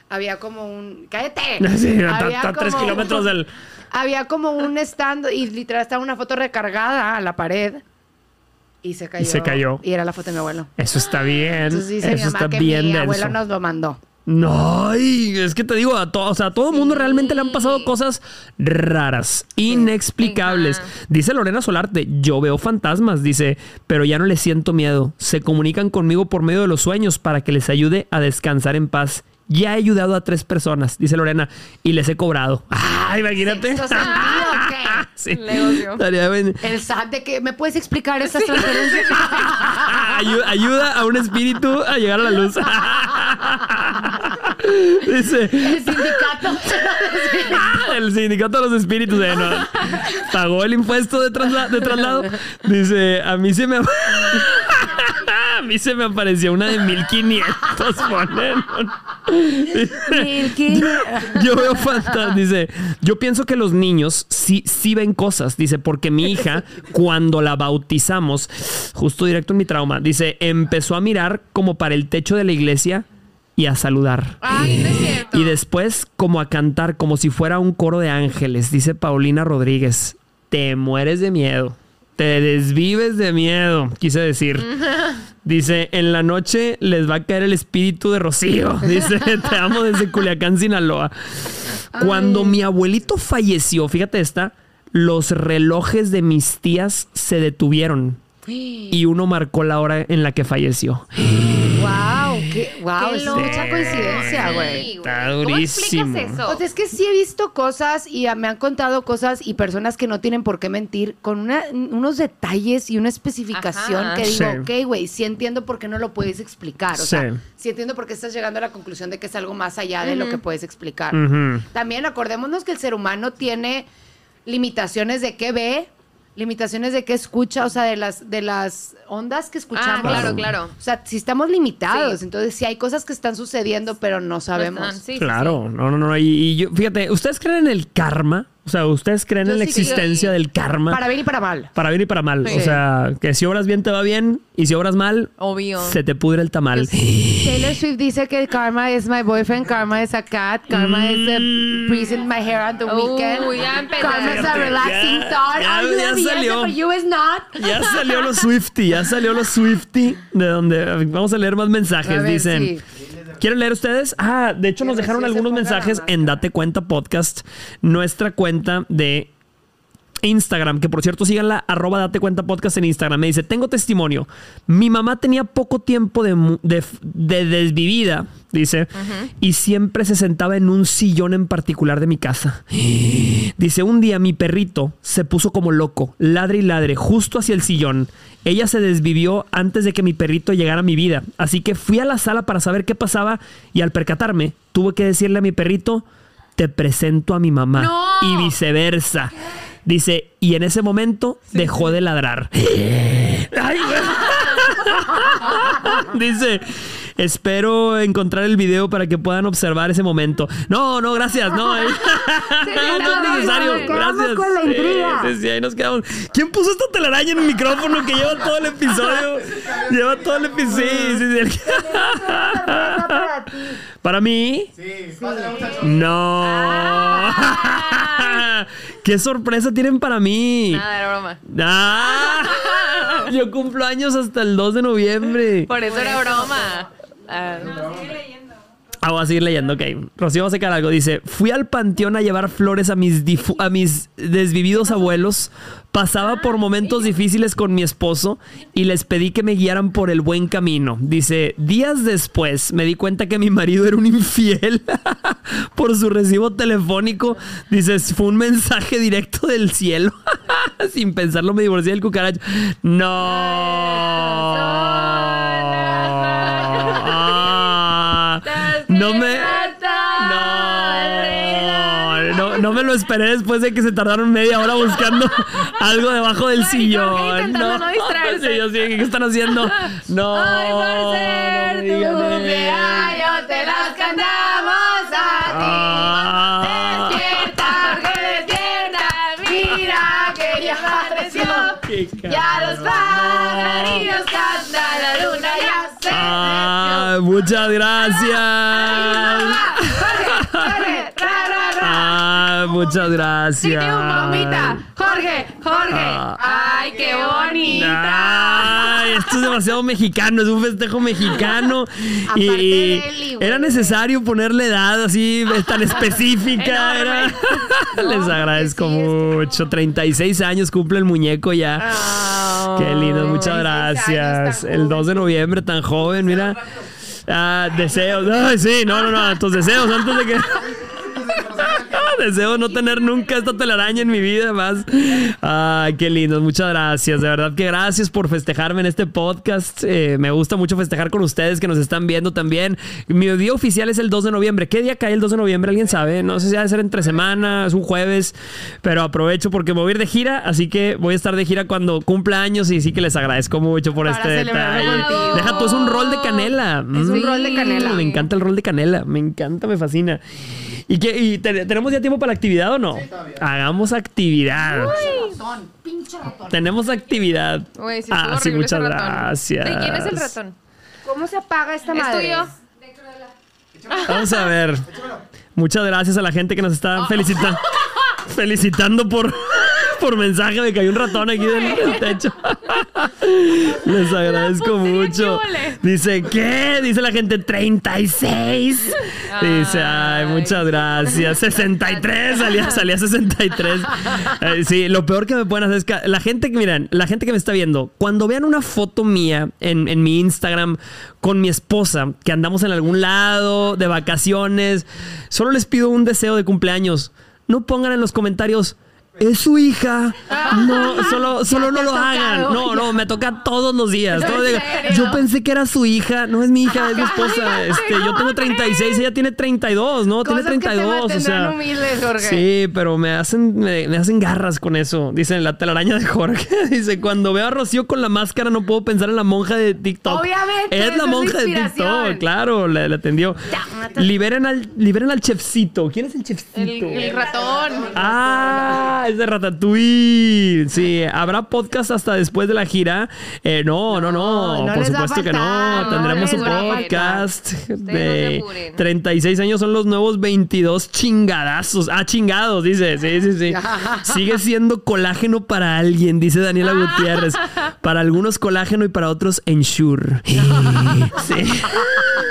Había como un... ¡Cállate! Sí, está Había a tres como- kilómetros del... había como un stand y literal estaba una foto recargada a la pared y se cayó. Y se cayó. Y era la foto de mi abuelo. Eso está bien. Entonces dice mi Eso mamá está que bien mi denso. abuelo nos lo mandó. No, es que te digo, a, to- o sea, a todo el mundo realmente le han pasado cosas raras, inexplicables. Dice Lorena Solarte, yo veo fantasmas, dice, pero ya no les siento miedo. Se comunican conmigo por medio de los sueños para que les ayude a descansar en paz. Ya he ayudado a tres personas, dice Lorena, y les he cobrado. Ah, imagínate. ¿Sexto sentido o qué? Sí. Negocio. Estaría bien. El SAT de que me puedes explicar estas transferencias. Ayu- ayuda a un espíritu a llegar a la luz. Dice, El sindicato. el sindicato de los espíritus no, pagó el impuesto de, trasla- de traslado. Dice, a mí se me a mí se me apareció una de 1500 ponen. Yo veo fantasmas. Dice, yo pienso que los niños sí, sí ven cosas. Dice, porque mi hija, cuando la bautizamos, justo directo en mi trauma, dice, empezó a mirar como para el techo de la iglesia y a saludar. Ay, no es cierto. Y después como a cantar como si fuera un coro de ángeles, dice Paulina Rodríguez. Te mueres de miedo. Te desvives de miedo, quise decir. Dice, en la noche les va a caer el espíritu de Rocío. Dice, te amo desde Culiacán, Sinaloa. Cuando mi abuelito falleció, fíjate esta, los relojes de mis tías se detuvieron y uno marcó la hora en la que falleció. wow, qué, wow, Qué es mucha coincidencia, güey. Sí, Está ¿Cómo durísimo. explicas eso? O sea, es que sí he visto cosas y me han contado cosas y personas que no tienen por qué mentir con una- unos detalles y una especificación Ajá. que digo, Sí. ok, güey, sí entiendo por qué no lo puedes explicar. O Sí. sea, sí entiendo por qué estás llegando a la conclusión de que es algo más allá de lo que puedes explicar. También acordémonos que el ser humano tiene limitaciones de qué ve, limitaciones de qué escucha, o sea, de las, de las ondas que escuchamos. Ah, claro, claro. O sea, si estamos limitados, Sí. entonces si hay cosas que están sucediendo, pero no sabemos. están, sí, sí, Claro, no, no, no. Y, y yo, fíjate, ¿ustedes creen en el karma? O sea, ¿ustedes creen Yo en la sí existencia del karma? Para bien y para mal. Para bien y para mal. Sí. O sea, que si obras bien te va bien y si obras mal, Obvio. se te pudre el tamal. Taylor Swift dice que karma is my boyfriend, karma is a cat, karma is a breeze in my hair on the Uy, weekend. ya. Karma is a relaxing Ya, thought. ya- Are you ya the salió. for you is not? Ya salió los Swifty, ya salió los Swifty, de donde vamos a leer más mensajes. A ver, Dicen, sí. ¿Quieren leer ustedes? Ah, de hecho nos dejaron algunos mensajes en Date Cuenta Podcast, nuestra cuenta de Instagram, que por cierto síganla, arroba Date Cuenta Podcast en Instagram. Me dice, tengo testimonio. Mi mamá tenía poco tiempo de, mu- de, de desvivida, dice, y siempre se sentaba en un sillón en particular de mi casa. Dice, un día mi perrito se puso como loco, ladre y ladre, justo hacia el sillón. Ella se desvivió antes de que mi perrito llegara a mi vida, así que fui a la sala para saber qué pasaba y al percatarme, tuve que decirle a mi perrito, te presento a mi mamá ¡No! y viceversa. Dice, y en ese momento dejó de ladrar. Ay. Dice, espero encontrar el video para que puedan observar ese momento. No, no, gracias, no. eh. no, no es necesario. nos quedamos Gracias. con la intriga. Sí, sí, ahí nos quedamos. ¿Quién puso esta telaraña en el micrófono que lleva todo el episodio? lleva todo el episodio. Sí, sí, sí. Para mí, Sí, pásale, no. Ah. ¿Qué sorpresa tienen para mí? Nada, era broma. Ah, yo cumplo años hasta el 2 de noviembre. Por eso era broma. Ah, Ah, voy a seguir leyendo, ok. Rocío va a sacar algo. Dice, fui al panteón a llevar flores a mis, a mis desvividos abuelos. Pasaba por momentos difíciles con mi esposo y les pedí que me guiaran por el buen camino. Dice, días después me di cuenta que mi marido era un infiel por su recibo telefónico. Dice, fue un mensaje directo del cielo. Sin pensarlo me divorcié del cucaracho. No. Lo esperé después de que se tardaron media hora buscando algo debajo del Ay, sillón. Intentando no distraerse. Sí, yo sí, ¿qué están haciendo? No. Ay, por ser no tu. Cumpleaños te las cantamos a Ah. ti. Despierta, que despierta, mira que ya apareció. Ya los pajarillos cantan, la luna ya se Ah, muchas gracias. metió. Muchas gracias. Mamita, Jorge, Jorge. Ah. Ay, qué bonita. Ay, esto es demasiado mexicano, es un festejo mexicano. y Eli, era necesario ponerle edad así tan específica. era- Les agradezco sí, mucho. 36 años cumple el muñeco ya. Qué lindo, muchas 36 años, gracias. El 2 de noviembre, tan joven, mira. Ah, deseos. Ay, sí, no, no, no. Tus deseos antes de que. Deseo no tener nunca esta telaraña en mi vida más. Ay, qué lindo. Muchas gracias. De verdad que gracias por festejarme en este podcast. Eh, me gusta mucho festejar con ustedes que nos están viendo también. Mi día oficial es el 2 de noviembre. ¿Qué día cae el 2 de noviembre? ¿Alguien sabe? No sé si ha de ser entre semana, es un jueves, pero aprovecho porque me voy a ir de gira, así que voy a estar de gira cuando cumpla años y sí que les agradezco mucho por Para este detalle. contigo. Deja tú, es un rol de canela. Es un rol de canela. Me encanta el rol de canela. Me encanta, me fascina. ¿Y, qué, y te- tenemos ya tiempo para la actividad o no? Hagamos actividad. Ratón, pinche ratón. Tenemos actividad. Güey, sí, ah, sí, muchas ese ratón. gracias. ¿De quién es el ratón? ¿Cómo se apaga esta ¿Es madre? tuyo? Vamos a ver. Muchas gracias a la gente que nos está felicitando. felicitando por, por mensaje. Me cayó un ratón aquí del, del techo. Les agradezco mucho. Dice, ¿qué? Dice la gente, 36. Dice, ay, muchas gracias. 63, salía, salía 63. Eh, sí, lo peor que me pueden hacer es que la gente que, miren, la gente que me está viendo, cuando vean una foto mía en, en mi Instagram con mi esposa, que andamos en algún lado, de vacaciones, solo les pido un deseo de cumpleaños. No pongan en los comentarios. Es su hija. No, solo, solo te no lo tocado. hagan. No, no, me toca todos los días. Yo pensé que era su hija. No es mi hija, es mi esposa. Este, yo tengo 36, ella tiene 32, ¿no? Tiene Cosas que te 32. O sea. humildes, Jorge. Sí, pero me hacen, me, me hacen garras con eso. Dicen la telaraña de Jorge. Dice, cuando veo a Rocío con la máscara no puedo pensar en la monja de TikTok. Obviamente, Es la es monja de. TikTok, claro, le atendió. Liberen al, liberen al chefcito. ¿Quién es el El, chefcito? el ratón. Ah, es de Ratatouille. Sí, habrá podcast hasta después de la gira. Eh, no, no, no, No, no por supuesto que no. Tendremos un podcast de apuren. 36 años son los nuevos 22 chingadazos. Ah, chingados, dice. Sí, sí, sí. Sigue siendo colágeno para alguien, dice Daniela Gutiérrez. Para algunos colágeno y para otros ensure. Sí.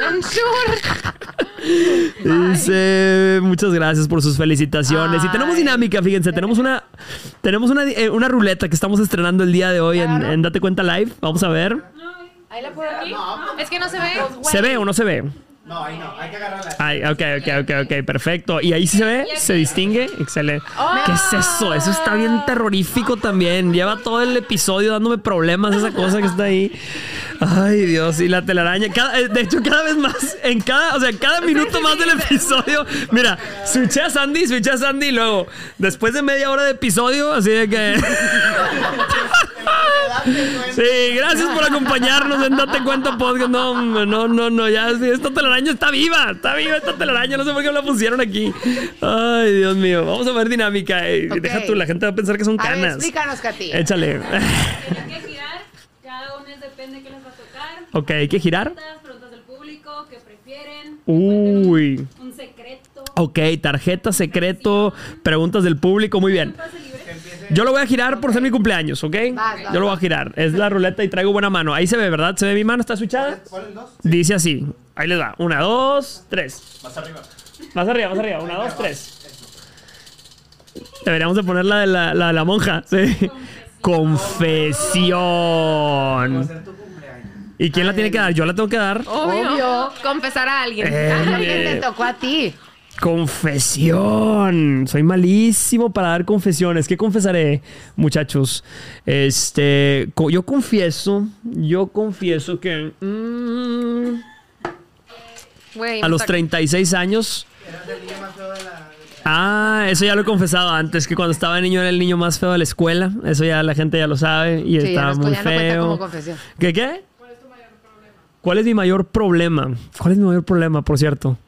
Ensure. Dice, muchas gracias por sus felicitaciones. Y tenemos dinámica, fíjense, tenemos una tenemos una, eh, una ruleta que estamos estrenando el día de hoy en, en Date Cuenta Live. Vamos a ver. Ahí la puedo aquí. Es que no se ve. ¿Se ve o no se ve? No, ahí no, hay que agarrarla. Ay, ok, ok, ok, ok, perfecto. ¿Y ahí sí se ve? ¿Se distingue? Excelente. ¿Qué es eso? Eso está bien terrorífico también. Lleva todo el episodio dándome problemas esa cosa que está ahí. Ay, Dios. Y la telaraña. Cada- eh, de hecho, cada vez más. En cada, o sea, cada minuto más del episodio. Mira, switché a Sandy, switché a Sandy y luego, después de media hora de episodio, así de que. Sí, gracias por acompañarnos en Date Cuenta Podcast. No, no, no, no, ya, esta telaraña está viva, está viva esta telaraña, no sé por qué la pusieron aquí. Ay, Dios mío, vamos a ver dinámica. eh, Ok. Deja tú, la gente va a pensar que son A ver, canas. explícanos, Katy. Échale. Tienen que girar, cada un mes depende qué les va a tocar. Ok, hay que girar. Preguntas, preguntas del público, qué prefieren. Uy. Un secreto. Ok, tarjeta secreto, preguntas del público, muy bien. Yo lo voy a girar por ser mi cumpleaños, ¿ok? Vas, vas, Yo lo voy a girar. Es la ruleta y traigo buena mano. Ahí se ve, ¿verdad? ¿Se ve mi mano? ¿Está switchada? ¿Cuál el dos? Dice así. Ahí les va. Una, dos, tres. Más arriba. Más arriba, más arriba. Una, dos, tres. Deberíamos de poner la de la, la, de la monja. Sí. Confesión. ¿Y quién la tiene que dar? Yo la tengo que dar. Obvio. Obvio. Confesar a alguien. Eh, Alguien te tocó a ti. Confesión. Soy malísimo para dar confesiones. ¿Qué confesaré, muchachos? Este, co- yo confieso, yo confieso que mm, a los está- 36 años Eras el niño más feo de la. Ah, eso ya lo he confesado antes, que cuando estaba niño era el niño más feo de la escuela. Eso ya la gente ya lo sabe y Sí, estaba muy ya no cuenta feo. como confesión. ¿Qué qué? ¿Cuál es mi mayor problema? ¿Cuál es mi mayor problema, por cierto?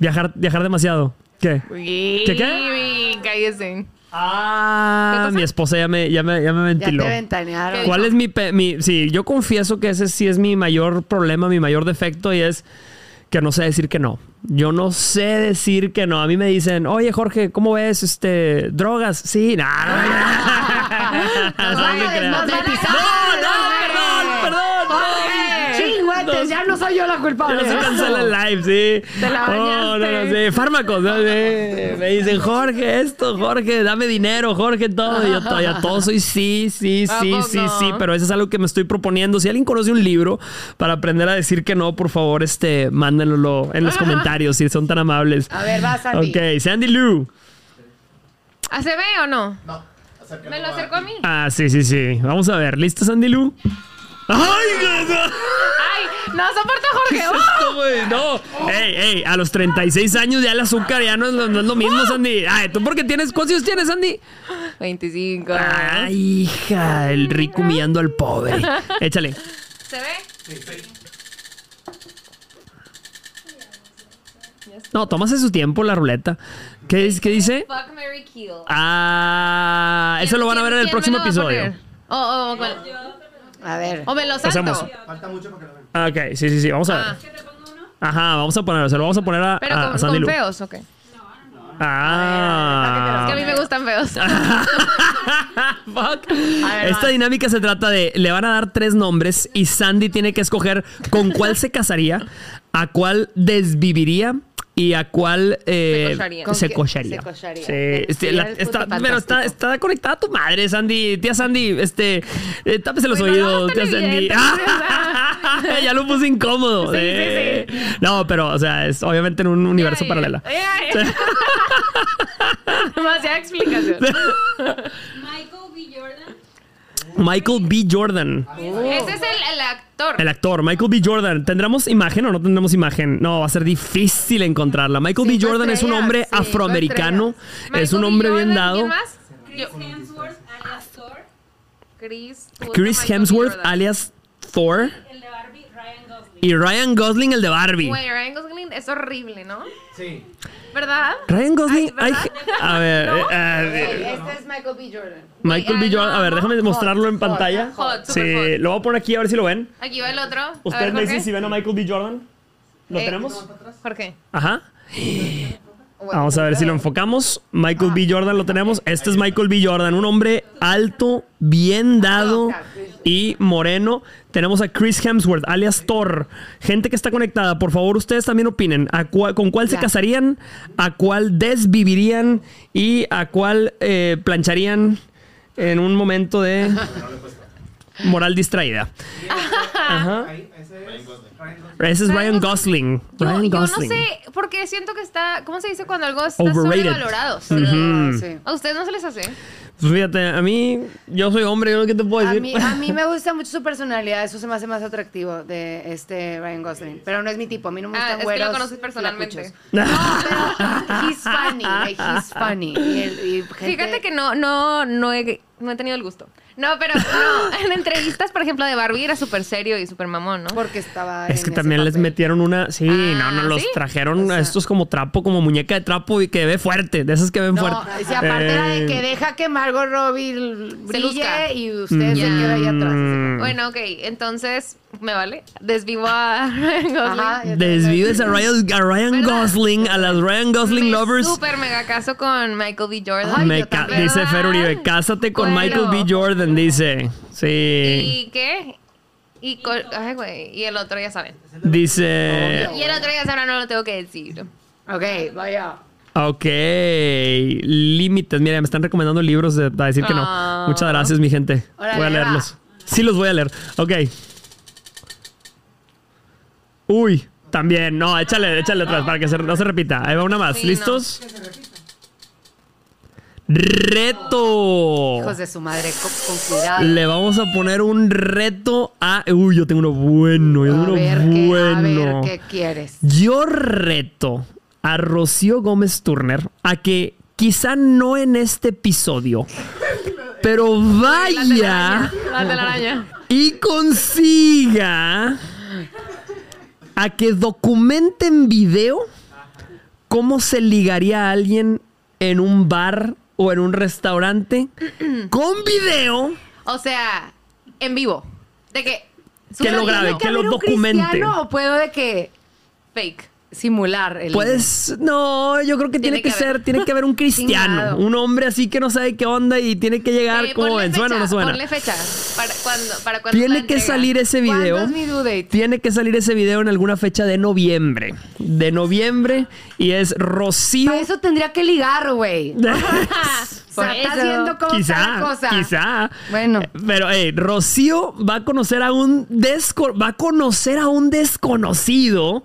Viajar, viajar demasiado. ¿Qué? ¿Qué qué? Cállese. Ah, ¿Qué mi esposa ya me, ya me, ya me Ya ventiló. te ventanearon. ¿Cuál es mi, pe- mi... Sí, yo confieso que ese sí es mi mayor problema, mi mayor defecto y es que no sé decir que no. Yo no sé decir que no. A mí me dicen, oye Jorge, ¿cómo ves? Este, drogas. Sí, no, no, no. No, no, vaya se crea. desmonetizar. no, no, perdón, perdón. no. Chingüetes, ya no soy yo la Ya culpable. no se cancela el live, sí. Te la Oh, no, no, sí. Fármacos, ¿no? Sí. Me dicen, Jorge, esto, Jorge, dame dinero, Jorge, todo. Y yo todavía todo soy sí, sí, ¿A sí, sí, sí. Pero eso es algo que me estoy proponiendo. Si alguien conoce un libro para aprender a decir que no, por favor, este, mándenlo en los comentarios si son tan amables. A ver, va, Sandy. Ok, Sandy Lou. ¿Ah, ¿Se ve o no? No, ¿Me lo acerco a mí? Ah, sí, sí, sí. Vamos a ver. ¿Listo, Sandy Lou? ¡Ay, no! ¡Ay! ¡No soporto a ¿Qué Jorge! es esto, güey? No. Ey, ey, a los 36 años ya el azúcar ya no es, lo- no es lo mismo, Sandy. Ay, ¿tú por qué tienes? ¿Cuántos años tienes, Sandy? 25. Ay, hija, el rico humillando al pobre. Échale. ¿Se ve? No, tómase su tiempo la ruleta. ¿Qué, qué dice? Fuck, Mary Kill. Ah, eso lo van a ver en el ¿Quién próximo episodio. poner? O, o, o, A ver. o me lo salto. Hacemos. Falta mucho para que lo vean. Ah, Ok, sí, sí, sí, vamos a ver. Ah. ¿Que te pongo uno? Ajá, vamos a ponerlo. Se lo vamos a poner a, Pero a con, Sandy con feos, ok. Ah. Es que a mí me gustan feos. Fuck. ver, Esta dinámica se trata de le van a dar tres nombres y Sandy tiene que escoger con cuál se casaría, a cuál desviviría y a cuál eh, Se cocharía. ¿Con se. Sí, este, Sí, pero está, está conectada tu madre, Sandy. Tía Sandy, este, eh, tápese los oídos, tía Sandy. ya lo puse incómodo. Sí, sí, eh. No, pero, o sea, es obviamente en un universo Ay, paralelo. ay, ay. Demasiada explicación. Michael. Michael B. Jordan. Ese es el, el actor. El actor, Michael B. Jordan. ¿Tendremos imagen o no tendremos imagen? No, va a ser difícil encontrarla. Michael B. Jordan es un hombre afroamericano. Es un hombre bien dado. ¿Quién más? Chris Hemsworth, alias Thor. Chris. Chris. Hemsworth, alias Thor. El de Barbie, Ryan Gosling. Y Ryan Gosling, el de Barbie. Güey, Ryan Gosling es horrible, ¿no? Sí. ¿Verdad? Ryan Gosling. Ay, ay, ¿verdad? a ver, ¿No? eh, Este es Michael B. Jordan. Michael B. Jordan. A ver, déjame mostrarlo en Hot, pantalla. hot, Sí, lo voy a poner aquí a ver si lo ven. Aquí va el otro. Ustedes me dicen si ven a Michael B. Jordan. ¿Lo Eh, tenemos? Jorge. Ajá. Vamos a ver si lo enfocamos. Michael B. Jordan lo tenemos. Este es Michael B. Jordan, un hombre alto, bien dado y moreno. Tenemos a Chris Hemsworth, alias Thor. Gente que está conectada, por favor, ustedes también opinen. ¿A cuál- ¿Con cuál se casarían? ¿A cuál desvivirían? ¿Y a cuál eh, plancharían en un momento de moral distraída? Ajá. Ese es Ryan Gosling. Ryan. Yo, Ryan yo no sé, porque siento que está. ¿Cómo se dice cuando algo está Overrated. sobrevalorado? Sí. Ujú. Sí. ¿A ustedes no se les hace? Pues fíjate, a mí, yo soy hombre, yo qué te puedo A decir. mí, a mí me gusta mucho su personalidad, eso se me hace más atractivo de este Ryan Gosling. Pero no es mi tipo, a mí no me Ah, gustan es que lo conoces personalmente. No, pero he's funny, like, he's funny. Y, el- y gente- Fíjate que no, no, no he, no he tenido el gusto. No, pero no. En entrevistas, por ejemplo, de Barbie era súper serio y súper mamón, ¿no? Porque estaba Es en que ese también les metieron una. Sí, Ah, no, no, los ¿sí? trajeron O sea- a estos como trapo, como muñeca de trapo y que ve fuerte, de esas que ven No, fuerte. si aparte era de que Eh, deja que Margot Robbie brille luzca. y usted se Mm. queda ahí atrás. Mm. Bueno, ok, entonces, ¿me vale? Desvivo a Ryan Gosling. Ajá. Desvives a Ryan, a Ryan. Gosling, a las Ryan Gosling Me lovers. Súper mega caso con Michael B. Jordan. Ay, Me yo ca- también. dice Fer Uribe, cásate con Bueno. Michael B. Jordan, dice. Sí. ¿Y qué? Y, ay, güey. Y el otro ya saben. Dice. Y el otro ya saben, no lo tengo que decir. Ok, vaya. Ok. Límites. Mira, me están recomendando libros de- para decir que no. Ah. Muchas gracias, mi gente. Órale, voy a leerlos. Sí, los voy a leer. Ok. Uy, también. No, échale, échale atrás para que se- no se repita. Ahí va una más. Sí, ¿Listos? Reto. Hijos de su madre, con, con cuidado. Le vamos a poner un reto a. Uy, yo tengo uno bueno. Yo a tengo ver, uno qué, a bueno. ver qué quieres. Yo reto a Rocío Gómez Turner a que quizá no en este episodio, pero vaya La telaraña. y consiga a que documente en video cómo se ligaría a alguien en un bar o en un restaurante con video O sea, en vivo. De que. Que lo grabe, lindo. que lo documente. ¿O puedo de que fake. Simular el Pues no, yo creo que tiene, Tiene que, ser, tiene que haber un cristiano, un hombre así que no sabe qué onda y tiene que llegar Eh, como ven, ¿suena o no suena? Ponle fecha. Para cuando, para cuando Tiene que salir ese video. ¿Cuándo es mi due date? Tiene que salir ese video en alguna fecha de noviembre. De noviembre y es Rocío. Para eso tendría que ligar, güey. O sea, Por eso. está la Quizá, cosa. quizá. Bueno. Pero, hey, Rocío va a conocer a un desco- va a conocer a un desconocido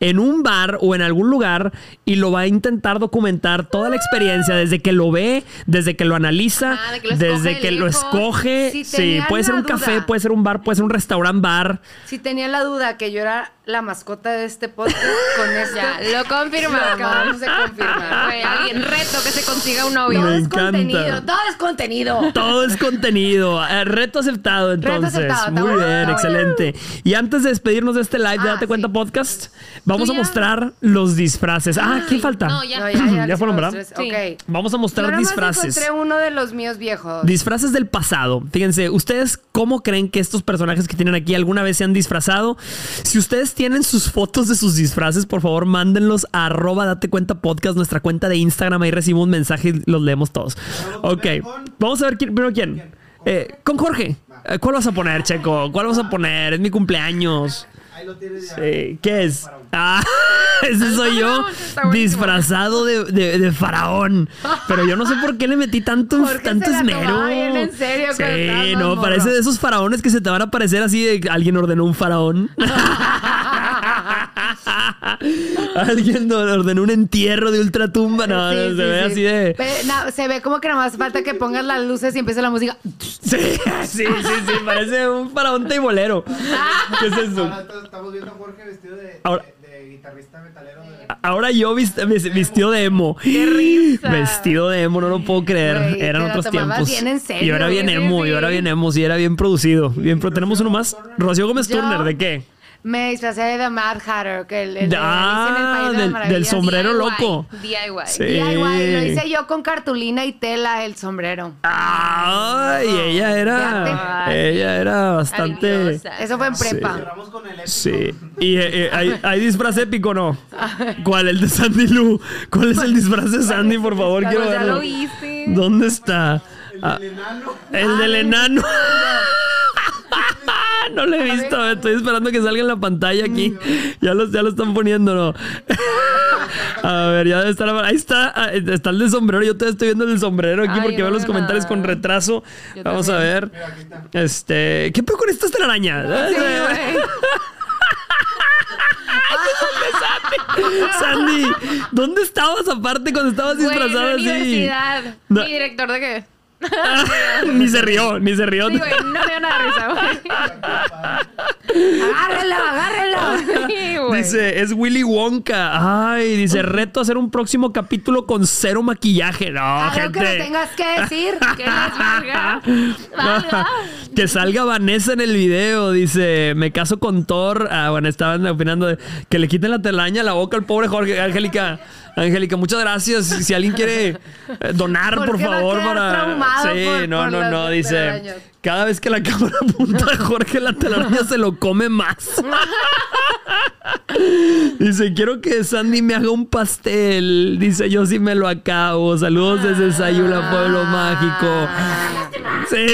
en un bar o en algún lugar y lo va a intentar documentar toda la experiencia desde que lo ve, desde que lo analiza, Ajá, de que lo escoge desde de que lo escoge. Si sí, puede ser un café, puede ser un bar, puede ser un restaurant bar. Si tenía la duda que yo era la mascota de este podcast, con esto Ya, lo lo confirmamos. acabamos de confirmar. Güey, alguien reto que se consiga un novio. Todo Me es encanta. contenido, todo es contenido. Todo es contenido. Eh, reto aceptado, entonces. aceptado, Muy bien, excelente. Y antes de despedirnos de este live de Ah, Date Cuenta. Podcast, vamos a ya. mostar los disfraces. Ah, ¿quién falta? No, ya. No, Ya les fueron, ¿verdad? Sí. Ok. Vamos a Yo mostrar más disfraces. encontré uno de los míos viejos. Disfraces del pasado. Fíjense, ¿ustedes cómo creen que estos personajes que tienen aquí alguna vez se han disfrazado? Si ustedes tienen sus fotos de sus disfraces, por favor, mándenlos a arroba date cuenta podcast, nuestra cuenta de Instagram. Ahí recibimos un mensaje y los leemos todos. Ok, vamos a ver quién, primero quién. Eh, con Jorge. Eh, ¿Cuál vas a poner, Checo? ¿Cuál vas a poner? Es mi cumpleaños. Ahí lo tienes ya. Sí, ¿Qué es? Ah, ese soy yo disfrazado de, de- de faraón. Pero yo no sé por qué le metí tanto, tanto esmero. bien en serio Sí, no, morro. parece de esos faraones que se te van a aparecer así de alguien ordenó un faraón. alguien ordenó un entierro de ultratumba. No, Sí, no, se sí, ve sí. así de. No, se ve como que nada más falta que pongas las luces y empiece la música. Sí, sí, sí, sí, parece un faraón teibolero. ¿Qué es eso? Ahora estamos viendo a Jorge vestido de, Ahora- de, de guitarrista metalero. De... Ahora yo vist- vis- vestido de emo. ¡Qué risa! Vestido de emo, no lo puedo creer. Eran otros tiempos. bien en serio, yo era bien emo, sí. yo era bien emo, sí, era bien producido. Bien, pero tenemos uno más. Rocío Gómez Yo- Turner, ¿de qué? Me disfracé de The Mad Hatter, que el, el Ah, el del- del sombrero DIY, loco. DIY. Sí. DIY, lo hice yo con cartulina y tela el sombrero. Ay, ella era. Ella era bastante. Eso fue en prepa. Cerramos con el épico. Sí. Y eh, eh, ¿hay, hay disfraz épico, ¿no? ¿Cuál? El de Sandy Lu. ¿Cuál es el disfraz de Sandy, por favor? Quiero Pues ya verlo. ¿Dónde está? Ah, El enano. el del enano. No lo he visto, estoy esperando que salga en la pantalla aquí. Ya lo, ya lo están poniendo, ¿no? A ver, ya debe estar. Ahí está, ah, está el del sombrero. Yo todavía estoy viendo el del sombrero aquí Ay, porque veo los comentarios con retraso. Yo Vamos a ver. Este. ¿Qué peor con esta telaraña? Sandy, ¿dónde estabas aparte cuando estabas disfrazada así? universidad. No. Mi director de qué? Ni se rió, ni se rió. Sí, güey, no me dio nada de risa, güey. ¡Agárrenlo, agárrenlo! Sí, güey. Dice, es Willy Wonka. Ay, dice, reto a hacer un próximo capítulo con cero maquillaje. No, gente. que lo tengas que decir. Que les valga. Valga. que salga Vanessa en el video. Dice, me caso con Thor. Ah, bueno, estaban opinando de que le quiten la telaña a la boca al pobre Jorge. Angélica, Angélica, muchas gracias. Si alguien quiere eh, donar, por favor, para. traumado Sí, por- no, por no, no. Dice, cada vez que la cámara apunta a Jorge, la telaraña se lo come más. Dice, quiero que Sandy me haga un pastel. Dice, yo sí me lo acabo. Saludos desde Sayula, Pueblo Mágico. Sí.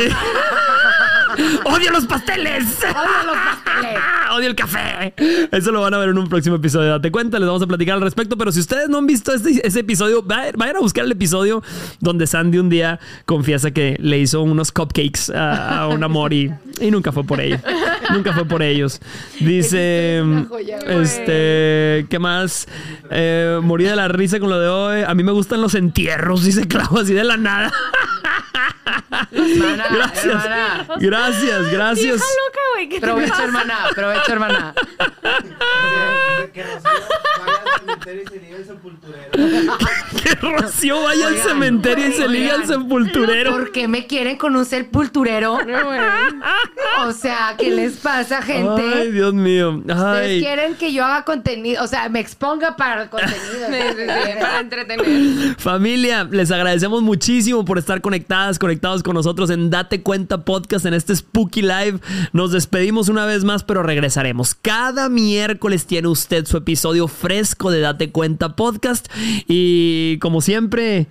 ¡Odio los pasteles! ¡Odio los pasteles! ¡Odio el café! Eso lo van a ver en un próximo episodio. Date cuenta, les vamos a platicar al respecto. Pero si ustedes no han visto este, ese episodio, va- vayan a buscar el episodio donde Sandy un día confiesa que le hizo unos cupcakes a, a un amor y, y nunca fue por ellos. nunca fue por ellos. Dice, una este, ¿qué más? Eh, morí de la risa con lo de hoy. A mí me gustan los entierros, dice Clau, así de la nada. Hermana, Gracias. hermana. Gracias, gracias. Vieja loca, güey. ¿Qué te Provecho, pasa? hermana. Provecho, hermana. Dice que Rocío vaya al cementerio y se liga el sepulturero. Que Rocío vaya al Oigan, cementerio y se liga al sepulturero. ¿Por qué me quieren con un sepulturero? O sea, ¿qué les pasa, gente? Ay, Dios mío. Ustedes Ay. quieren que yo haga contenido, o sea, me exponga para el contenido. Sí, sí, sí, para entretener. Familia, les agradecemos muchísimo por estar conectadas, conectados con nosotros en Date Cuenta Podcast en este Spooky Live. Nos despedimos una vez más, pero regresaremos. Cada miércoles tiene usted su episodio fresco de Date Cuenta Podcast. Y como siempre,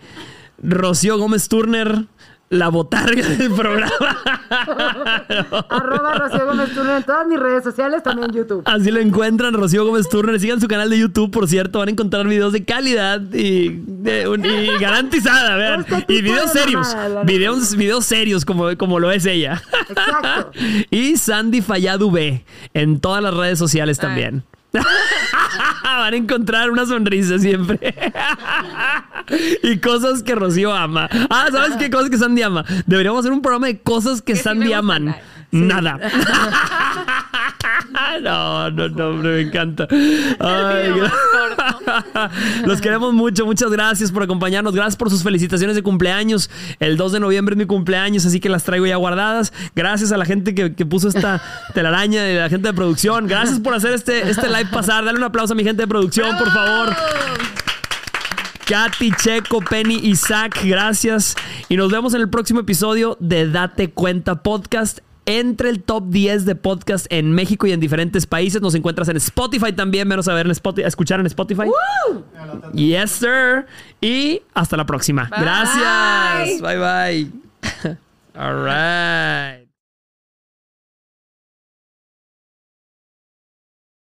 Rocío Gómez Turner, la botarga del programa. Arroba Rocío Gómez Turner en todas mis redes sociales, también YouTube. Así lo encuentran, Rocío Gómez Turner. Sigan su canal de YouTube, por cierto. Van a encontrar videos de calidad y, de- un- y garantizada, vean. Este Y videos de serios. Videos, videos serios, como, como lo es ella. Exacto. Y Sandy Falladu B en todas las redes sociales también. Van a encontrar una sonrisa siempre. y cosas que Rocío ama. Ah, ¿sabes qué cosas que Sandy ama? Deberíamos hacer un programa de cosas que, Sandy aman. Nada. no, no, no, hombre, me encanta. Ay, Los queremos mucho, muchas gracias por acompañarnos, gracias por sus felicitaciones de cumpleaños. El 2 de noviembre es mi cumpleaños, así que las traigo ya guardadas. Gracias a la gente que, que puso esta telaraña y a la gente de producción. Gracias por hacer este, este live pasar. Dale un aplauso a mi gente de producción, por favor. Katy, Checo, Penny, Isaac, gracias. Y nos vemos en el próximo episodio de Date Cuenta Podcast. Entre el top 10 de podcast en México y en diferentes países. Nos encuentras en Spotify también. Menos a ver en Spotify, a escuchar en Spotify. Yes, sir. Y hasta la próxima. Gracias. Bye, bye. All right.